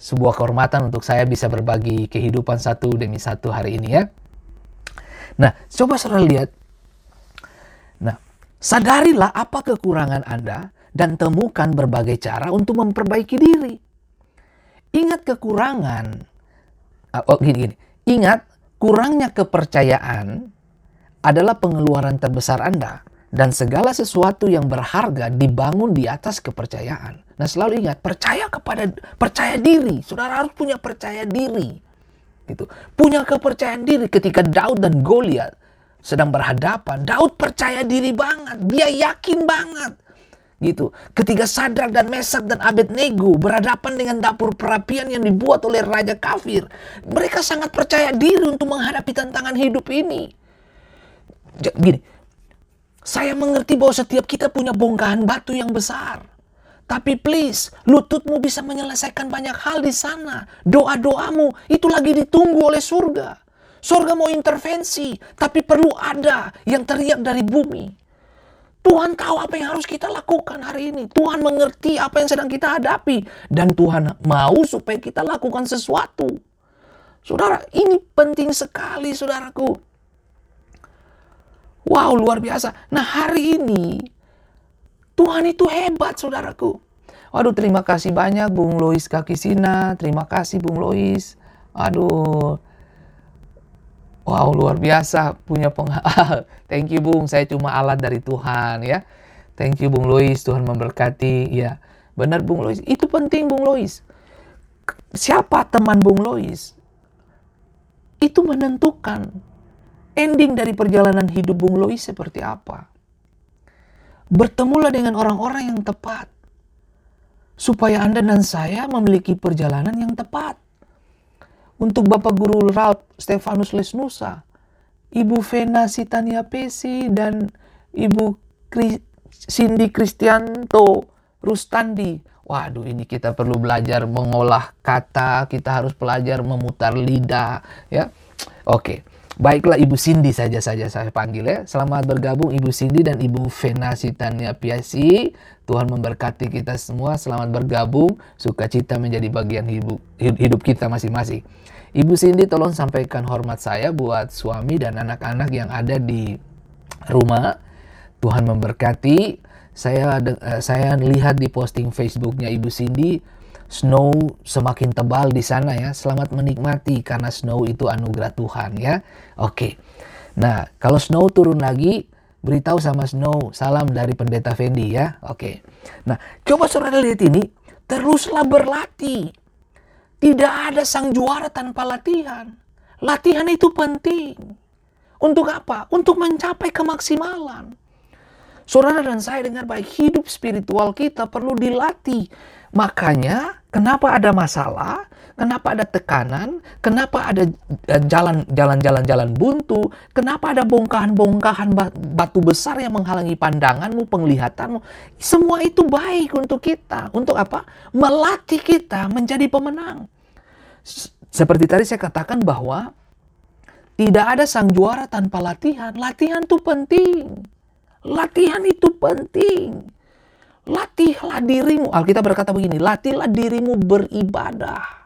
Speaker 1: Sebuah kehormatan untuk saya bisa berbagi kehidupan satu demi satu hari ini ya. Nah, coba saudara lihat. Sadarilah apa kekurangan Anda dan temukan berbagai cara untuk memperbaiki diri. Ingat kekurangan. Oh, gini, gini. Ingat Kurangnya kepercayaan adalah pengeluaran terbesar Anda dan segala sesuatu yang berharga dibangun di atas kepercayaan. Nah, selalu ingat, percaya kepada percaya diri. Saudara harus punya percaya diri. Gitu. Punya kepercayaan diri ketika Daud dan Goliat sedang berhadapan. Daud percaya diri banget, dia yakin banget gitu. Ketika Sadrak dan Mesak dan Abednego berhadapan dengan dapur perapian yang dibuat oleh raja kafir, mereka sangat percaya diri untuk menghadapi tantangan hidup ini. Gini, saya mengerti bahwa setiap kita punya bongkahan batu yang besar. Tapi please, lututmu bisa menyelesaikan banyak hal di sana. Doa-doamu itu lagi ditunggu oleh surga. Surga mau intervensi, tapi perlu ada yang teriak dari bumi. Tuhan tahu apa yang harus kita lakukan hari ini. Tuhan mengerti apa yang sedang kita hadapi. Dan Tuhan mau supaya kita lakukan sesuatu. Saudara, ini penting sekali saudaraku. Wow, luar biasa. Nah hari ini, Tuhan itu hebat saudaraku. Waduh, terima kasih banyak Bung Lois Kakisina. Terima kasih Bung Lois. Aduh, Wow, luar biasa punya pengalaman. *laughs* Thank you Bung, saya cuma alat dari Tuhan ya. Thank you Bung Lois, Tuhan memberkati. Ya, benar Bung Lois. Itu penting Bung Lois. Siapa teman Bung Lois? Itu menentukan ending dari perjalanan hidup Bung Lois seperti apa. Bertemulah dengan orang-orang yang tepat. Supaya Anda dan saya memiliki perjalanan yang tepat untuk Bapak Guru Ralph Stefanus Lesnusa, Ibu Vena Sitania Pesi, dan Ibu Cindy Kristianto Rustandi. Waduh, ini kita perlu belajar mengolah kata, kita harus belajar memutar lidah, ya. Oke. Baiklah Ibu Cindy saja saja saya panggil ya. Selamat bergabung Ibu Cindy dan Ibu Vena Sitania Piasi. Tuhan memberkati kita semua. Selamat bergabung. Sukacita menjadi bagian hidup, hidup kita masing-masing. Ibu Cindy tolong sampaikan hormat saya buat suami dan anak-anak yang ada di rumah. Tuhan memberkati. Saya uh, saya lihat di posting Facebooknya Ibu Cindy, snow semakin tebal di sana ya. Selamat menikmati karena snow itu anugerah Tuhan ya. Oke. Nah, kalau snow turun lagi, beritahu sama Snow. Salam dari Pendeta Fendi ya. Oke. Nah, coba saudara lihat ini. Teruslah berlatih. Tidak ada sang juara tanpa latihan. Latihan itu penting. Untuk apa? Untuk mencapai kemaksimalan. Saudara dan saya dengar baik, hidup spiritual kita perlu dilatih. Makanya Kenapa ada masalah? Kenapa ada tekanan? Kenapa ada eh, jalan-jalan-jalan buntu? Kenapa ada bongkahan-bongkahan batu besar yang menghalangi pandanganmu, penglihatanmu? Semua itu baik untuk kita. Untuk apa? Melatih kita menjadi pemenang. Seperti tadi saya katakan bahwa tidak ada sang juara tanpa latihan. Latihan itu penting. Latihan itu penting. Latihlah dirimu. Alkitab berkata begini, latihlah dirimu beribadah.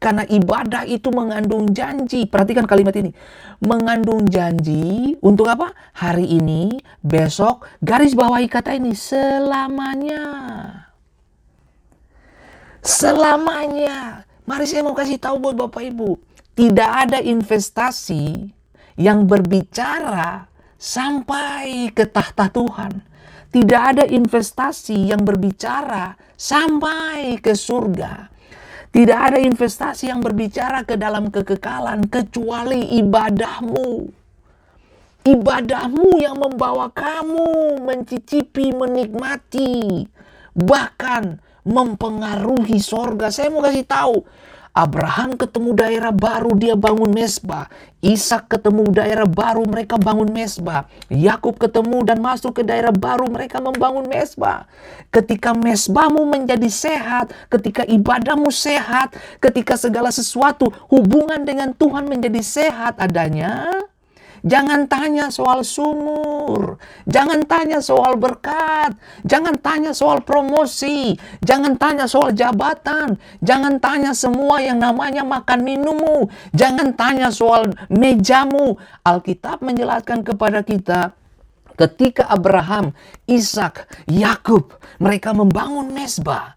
Speaker 1: Karena ibadah itu mengandung janji. Perhatikan kalimat ini. Mengandung janji untuk apa? Hari ini, besok, garis bawahi kata ini selamanya. Selamanya. Mari saya mau kasih tahu buat Bapak Ibu. Tidak ada investasi yang berbicara sampai ke tahta Tuhan. Tidak ada investasi yang berbicara sampai ke surga. Tidak ada investasi yang berbicara ke dalam kekekalan kecuali ibadahmu. Ibadahmu yang membawa kamu mencicipi, menikmati, bahkan mempengaruhi sorga. Saya mau kasih tahu, Abraham ketemu daerah baru dia bangun mesbah. Ishak ketemu daerah baru mereka bangun mesbah. Yakub ketemu dan masuk ke daerah baru mereka membangun mesbah. Ketika mesbahmu menjadi sehat, ketika ibadahmu sehat, ketika segala sesuatu hubungan dengan Tuhan menjadi sehat adanya, Jangan tanya soal sumur. Jangan tanya soal berkat. Jangan tanya soal promosi. Jangan tanya soal jabatan. Jangan tanya semua yang namanya makan minummu. Jangan tanya soal mejamu. Alkitab menjelaskan kepada kita ketika Abraham, Ishak, Yakub mereka membangun mesbah.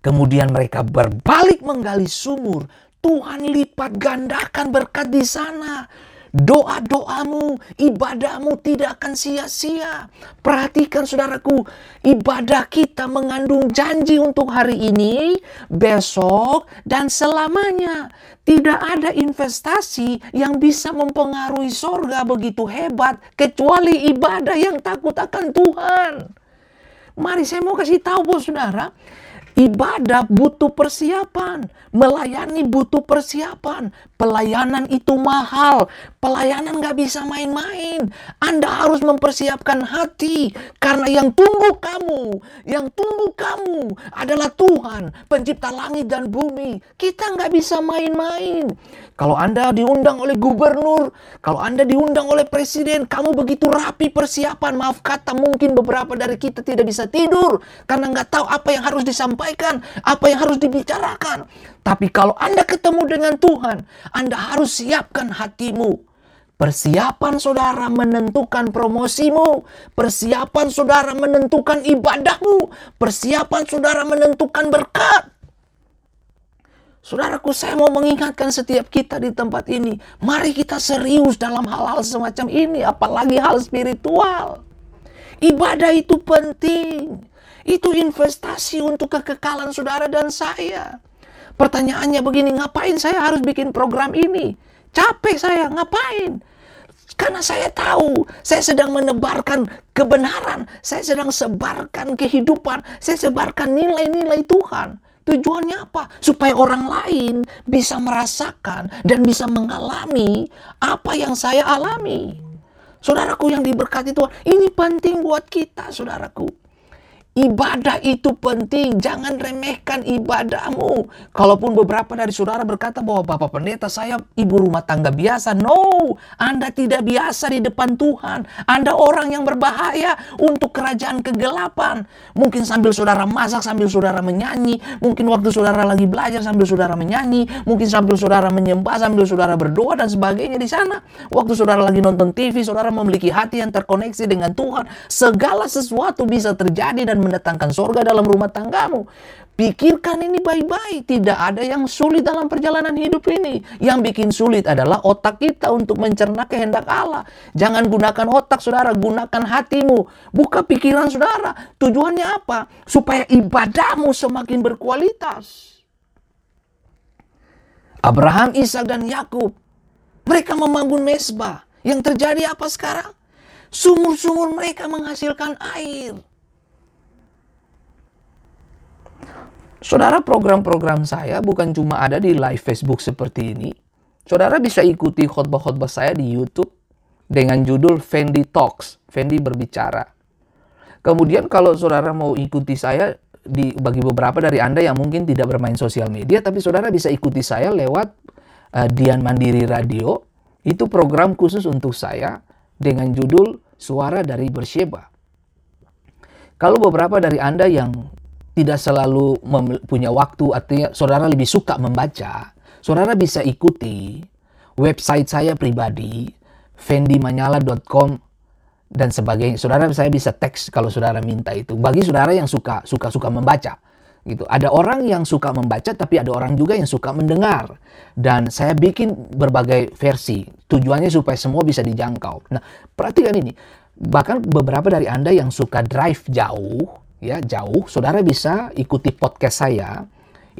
Speaker 1: Kemudian mereka berbalik menggali sumur. Tuhan lipat gandakan berkat di sana doa-doamu, ibadahmu tidak akan sia-sia. Perhatikan saudaraku, ibadah kita mengandung janji untuk hari ini, besok, dan selamanya. Tidak ada investasi yang bisa mempengaruhi sorga begitu hebat kecuali ibadah yang takut akan Tuhan. Mari saya mau kasih tahu bos saudara, Ibadah butuh persiapan, melayani butuh persiapan. Pelayanan itu mahal, pelayanan nggak bisa main-main. Anda harus mempersiapkan hati, karena yang tunggu kamu, yang tunggu kamu adalah Tuhan, pencipta langit dan bumi. Kita nggak bisa main-main. Kalau Anda diundang oleh gubernur, kalau Anda diundang oleh presiden, kamu begitu rapi persiapan. Maaf kata, mungkin beberapa dari kita tidak bisa tidur karena nggak tahu apa yang harus disampaikan, apa yang harus dibicarakan. Tapi kalau Anda ketemu dengan Tuhan, Anda harus siapkan hatimu. Persiapan saudara menentukan promosimu. Persiapan saudara menentukan ibadahmu. Persiapan saudara menentukan berkat. Saudaraku, saya mau mengingatkan setiap kita di tempat ini. Mari kita serius dalam hal-hal semacam ini, apalagi hal spiritual. Ibadah itu penting. Itu investasi untuk kekekalan saudara dan saya. Pertanyaannya begini, ngapain saya harus bikin program ini? Capek saya, ngapain? Karena saya tahu, saya sedang menebarkan kebenaran, saya sedang sebarkan kehidupan, saya sebarkan nilai-nilai Tuhan. Tujuannya apa? Supaya orang lain bisa merasakan dan bisa mengalami apa yang saya alami. Saudaraku yang diberkati Tuhan, ini penting buat kita, saudaraku. Ibadah itu penting, jangan remehkan ibadahmu. Kalaupun beberapa dari saudara berkata bahwa Bapak Pendeta saya ibu rumah tangga biasa. No, Anda tidak biasa di depan Tuhan. Anda orang yang berbahaya untuk kerajaan kegelapan. Mungkin sambil saudara masak, sambil saudara menyanyi. Mungkin waktu saudara lagi belajar sambil saudara menyanyi. Mungkin sambil saudara menyembah, sambil saudara berdoa dan sebagainya di sana. Waktu saudara lagi nonton TV, saudara memiliki hati yang terkoneksi dengan Tuhan. Segala sesuatu bisa terjadi dan mendatangkan sorga dalam rumah tanggamu. Pikirkan ini baik-baik. Tidak ada yang sulit dalam perjalanan hidup ini. Yang bikin sulit adalah otak kita untuk mencerna kehendak Allah. Jangan gunakan otak saudara, gunakan hatimu. Buka pikiran saudara. Tujuannya apa? Supaya ibadahmu semakin berkualitas. Abraham, Ishak dan Yakub. Mereka membangun mesbah. Yang terjadi apa sekarang? Sumur-sumur mereka menghasilkan air. Saudara, program-program saya bukan cuma ada di live Facebook seperti ini. Saudara bisa ikuti khotbah-khotbah saya di YouTube dengan judul Fendi Talks, Fendi berbicara. Kemudian kalau saudara mau ikuti saya di bagi beberapa dari Anda yang mungkin tidak bermain sosial media, tapi saudara bisa ikuti saya lewat uh, Dian Mandiri Radio. Itu program khusus untuk saya dengan judul Suara dari Bersyeba. Kalau beberapa dari Anda yang tidak selalu punya waktu, artinya saudara lebih suka membaca, saudara bisa ikuti website saya pribadi, fendimanyala.com dan sebagainya. Saudara saya bisa teks kalau saudara minta itu. Bagi saudara yang suka suka suka membaca, gitu. Ada orang yang suka membaca, tapi ada orang juga yang suka mendengar. Dan saya bikin berbagai versi. Tujuannya supaya semua bisa dijangkau. Nah, perhatikan ini. Bahkan beberapa dari Anda yang suka drive jauh, ya jauh, saudara bisa ikuti podcast saya.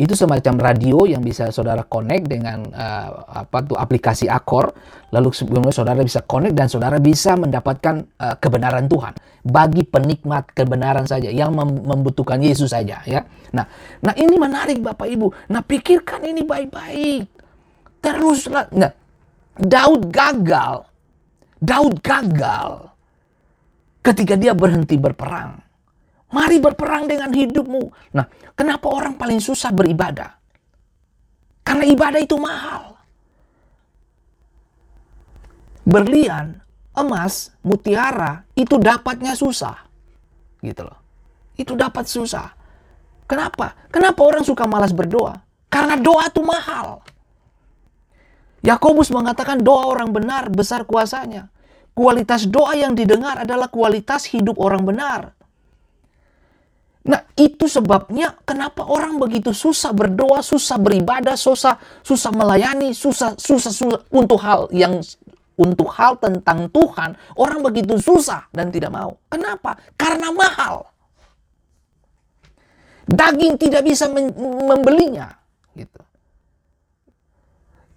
Speaker 1: Itu semacam radio yang bisa saudara connect dengan uh, apa tuh aplikasi Akor. Lalu sebelumnya saudara bisa connect dan saudara bisa mendapatkan uh, kebenaran Tuhan bagi penikmat kebenaran saja yang mem membutuhkan Yesus saja ya. Nah, nah ini menarik Bapak Ibu. Nah, pikirkan ini baik-baik. Teruslah. Nah, Daud gagal. Daud gagal ketika dia berhenti berperang. Mari berperang dengan hidupmu. Nah, kenapa orang paling susah beribadah? Karena ibadah itu mahal. Berlian, emas, mutiara itu dapatnya susah. Gitu loh. Itu dapat susah. Kenapa? Kenapa orang suka malas berdoa? Karena doa itu mahal. Yakobus mengatakan doa orang benar besar kuasanya. Kualitas doa yang didengar adalah kualitas hidup orang benar. Nah, itu sebabnya kenapa orang begitu susah berdoa, susah beribadah, susah susah melayani, susah susah, susah untuk hal yang untuk hal tentang Tuhan, orang begitu susah dan tidak mau. Kenapa? Karena mahal. Daging tidak bisa membelinya, gitu.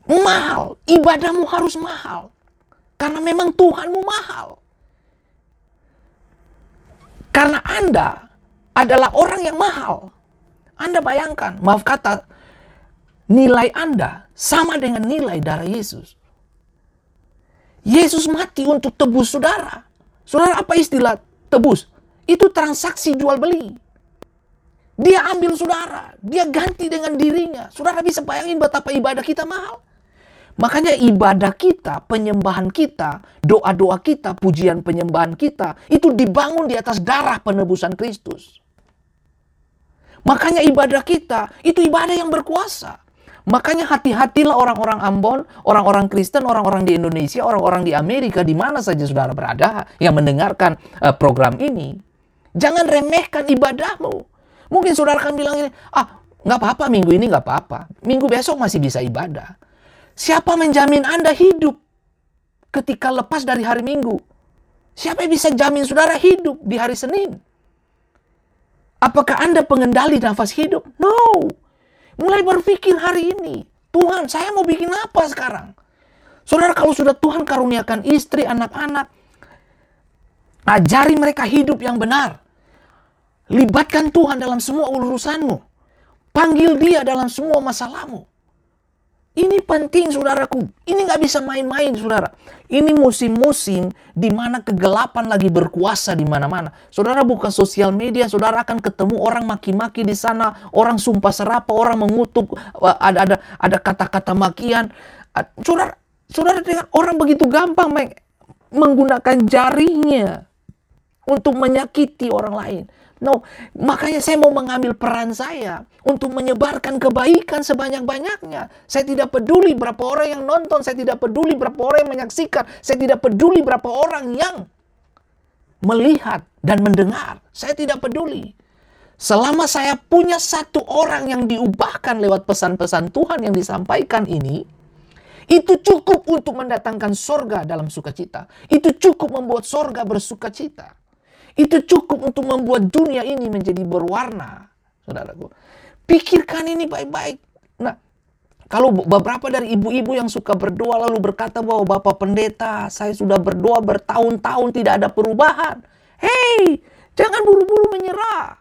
Speaker 1: Mahal, ibadahmu harus mahal. Karena memang Tuhanmu mahal. Karena Anda adalah orang yang mahal. Anda bayangkan, maaf kata, nilai Anda sama dengan nilai darah Yesus. Yesus mati untuk tebus saudara. Saudara apa istilah tebus? Itu transaksi jual beli. Dia ambil saudara, dia ganti dengan dirinya. Saudara bisa bayangin betapa ibadah kita mahal. Makanya ibadah kita, penyembahan kita, doa-doa kita, pujian penyembahan kita, itu dibangun di atas darah penebusan Kristus. Makanya ibadah kita itu ibadah yang berkuasa. Makanya hati-hatilah orang-orang Ambon, orang-orang Kristen, orang-orang di Indonesia, orang-orang di Amerika, di mana saja saudara berada yang mendengarkan uh, program ini. Jangan remehkan ibadahmu. Mungkin saudara akan bilang ini, ah nggak apa-apa minggu ini nggak apa-apa. Minggu besok masih bisa ibadah. Siapa menjamin Anda hidup ketika lepas dari hari Minggu? Siapa yang bisa jamin saudara hidup di hari Senin? Apakah Anda pengendali nafas hidup? No. Mulai berpikir hari ini. Tuhan, saya mau bikin apa sekarang? Saudara, kalau sudah Tuhan karuniakan istri, anak-anak, ajari mereka hidup yang benar. Libatkan Tuhan dalam semua urusanmu. Panggil dia dalam semua masalahmu. Ini penting saudaraku. Ini nggak bisa main-main saudara. Ini musim-musim di mana kegelapan lagi berkuasa di mana-mana. Saudara buka sosial media, saudara akan ketemu orang maki-maki di sana, orang sumpah serapa, orang mengutuk, ada ada ada kata-kata makian. Saudara, saudara dengan orang begitu gampang menggunakan jarinya untuk menyakiti orang lain. No, makanya saya mau mengambil peran saya untuk menyebarkan kebaikan sebanyak-banyaknya. Saya tidak peduli berapa orang yang nonton, saya tidak peduli berapa orang yang menyaksikan, saya tidak peduli berapa orang yang melihat dan mendengar. Saya tidak peduli. Selama saya punya satu orang yang diubahkan lewat pesan-pesan Tuhan yang disampaikan ini, itu cukup untuk mendatangkan sorga dalam sukacita. Itu cukup membuat sorga bersukacita. Itu cukup untuk membuat dunia ini menjadi berwarna, saudaraku. Pikirkan ini baik-baik. Nah, kalau beberapa dari ibu-ibu yang suka berdoa lalu berkata bahwa Bapak Pendeta, saya sudah berdoa bertahun-tahun tidak ada perubahan. Hei, jangan buru-buru menyerah.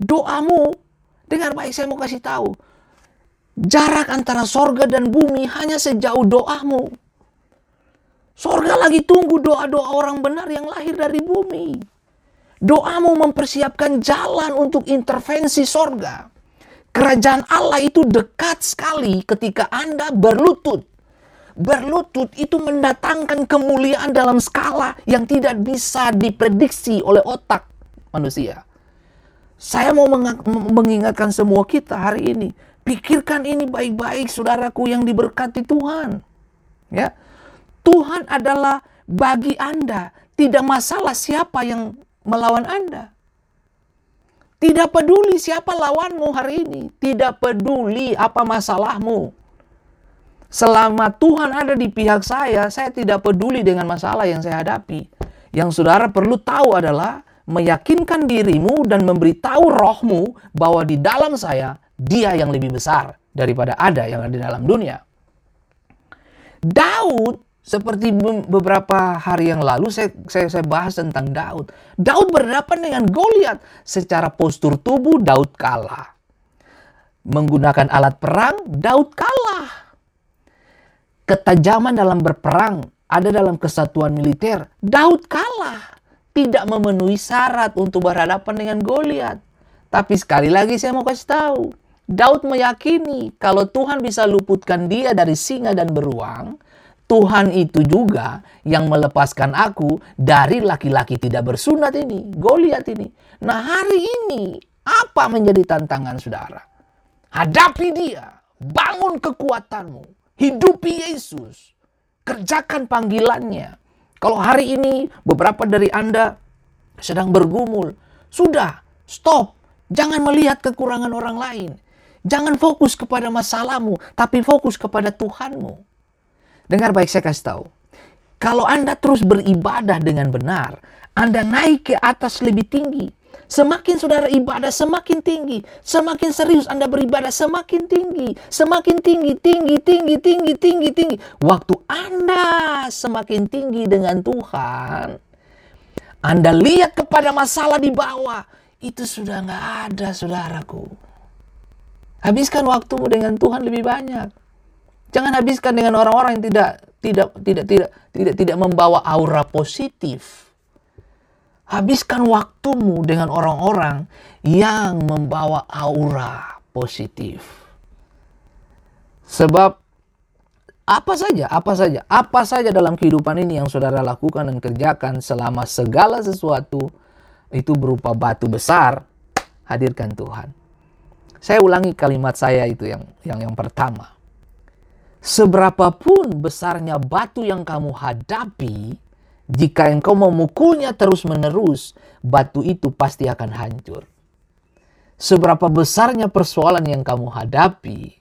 Speaker 1: Doamu Dengar baik, saya mau kasih tahu. Jarak antara sorga dan bumi hanya sejauh doamu. Sorga lagi tunggu doa-doa orang benar yang lahir dari bumi. Doamu mempersiapkan jalan untuk intervensi sorga. Kerajaan Allah itu dekat sekali ketika Anda berlutut. Berlutut itu mendatangkan kemuliaan dalam skala yang tidak bisa diprediksi oleh otak manusia. Saya mau mengingatkan semua kita hari ini. Pikirkan ini baik-baik saudaraku yang diberkati Tuhan. Ya. Tuhan adalah bagi Anda. Tidak masalah siapa yang melawan Anda. Tidak peduli siapa lawanmu hari ini. Tidak peduli apa masalahmu. Selama Tuhan ada di pihak saya, saya tidak peduli dengan masalah yang saya hadapi. Yang saudara perlu tahu adalah meyakinkan dirimu dan memberitahu rohmu bahwa di dalam saya, dia yang lebih besar daripada ada yang ada di dalam dunia. Daud seperti beberapa hari yang lalu saya, saya, saya bahas tentang Daud. Daud berhadapan dengan Goliat. Secara postur tubuh Daud kalah. Menggunakan alat perang Daud kalah. Ketajaman dalam berperang ada dalam kesatuan militer. Daud kalah. Tidak memenuhi syarat untuk berhadapan dengan Goliat. Tapi sekali lagi saya mau kasih tahu. Daud meyakini kalau Tuhan bisa luputkan dia dari singa dan beruang, Tuhan itu juga yang melepaskan aku dari laki-laki tidak bersunat ini, Goliat ini. Nah, hari ini apa menjadi tantangan saudara? Hadapi dia, bangun kekuatanmu, hidupi Yesus, kerjakan panggilannya. Kalau hari ini beberapa dari Anda sedang bergumul, sudah, stop. Jangan melihat kekurangan orang lain. Jangan fokus kepada masalahmu, tapi fokus kepada Tuhanmu. Dengar baik saya kasih tahu. Kalau Anda terus beribadah dengan benar, Anda naik ke atas lebih tinggi. Semakin saudara ibadah semakin tinggi, semakin serius Anda beribadah semakin tinggi, semakin tinggi, tinggi, tinggi, tinggi, tinggi, tinggi. Waktu Anda semakin tinggi dengan Tuhan, Anda lihat kepada masalah di bawah, itu sudah nggak ada saudaraku. Habiskan waktumu dengan Tuhan lebih banyak. Jangan habiskan dengan orang-orang yang tidak tidak tidak tidak tidak tidak membawa aura positif. Habiskan waktumu dengan orang-orang yang membawa aura positif. Sebab apa saja, apa saja, apa saja dalam kehidupan ini yang saudara lakukan dan kerjakan selama segala sesuatu itu berupa batu besar, hadirkan Tuhan. Saya ulangi kalimat saya itu yang yang yang pertama Seberapapun besarnya batu yang kamu hadapi, jika engkau memukulnya terus-menerus, batu itu pasti akan hancur. Seberapa besarnya persoalan yang kamu hadapi,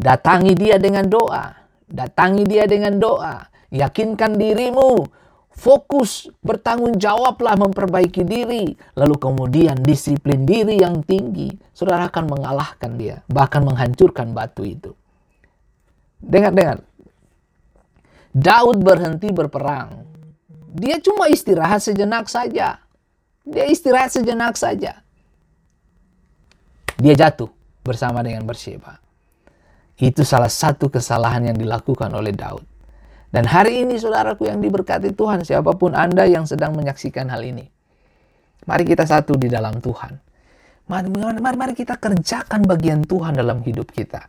Speaker 1: datangi dia dengan doa, datangi dia dengan doa, yakinkan dirimu, fokus bertanggung jawablah memperbaiki diri, lalu kemudian disiplin diri yang tinggi, saudara akan mengalahkan dia, bahkan menghancurkan batu itu. Dengar, dengar. Daud berhenti berperang. Dia cuma istirahat sejenak saja. Dia istirahat sejenak saja. Dia jatuh bersama dengan Bersheba. Itu salah satu kesalahan yang dilakukan oleh Daud. Dan hari ini saudaraku yang diberkati Tuhan, siapa pun Anda yang sedang menyaksikan hal ini. Mari kita satu di dalam Tuhan. Mari, mari, mari kita kerjakan bagian Tuhan dalam hidup kita.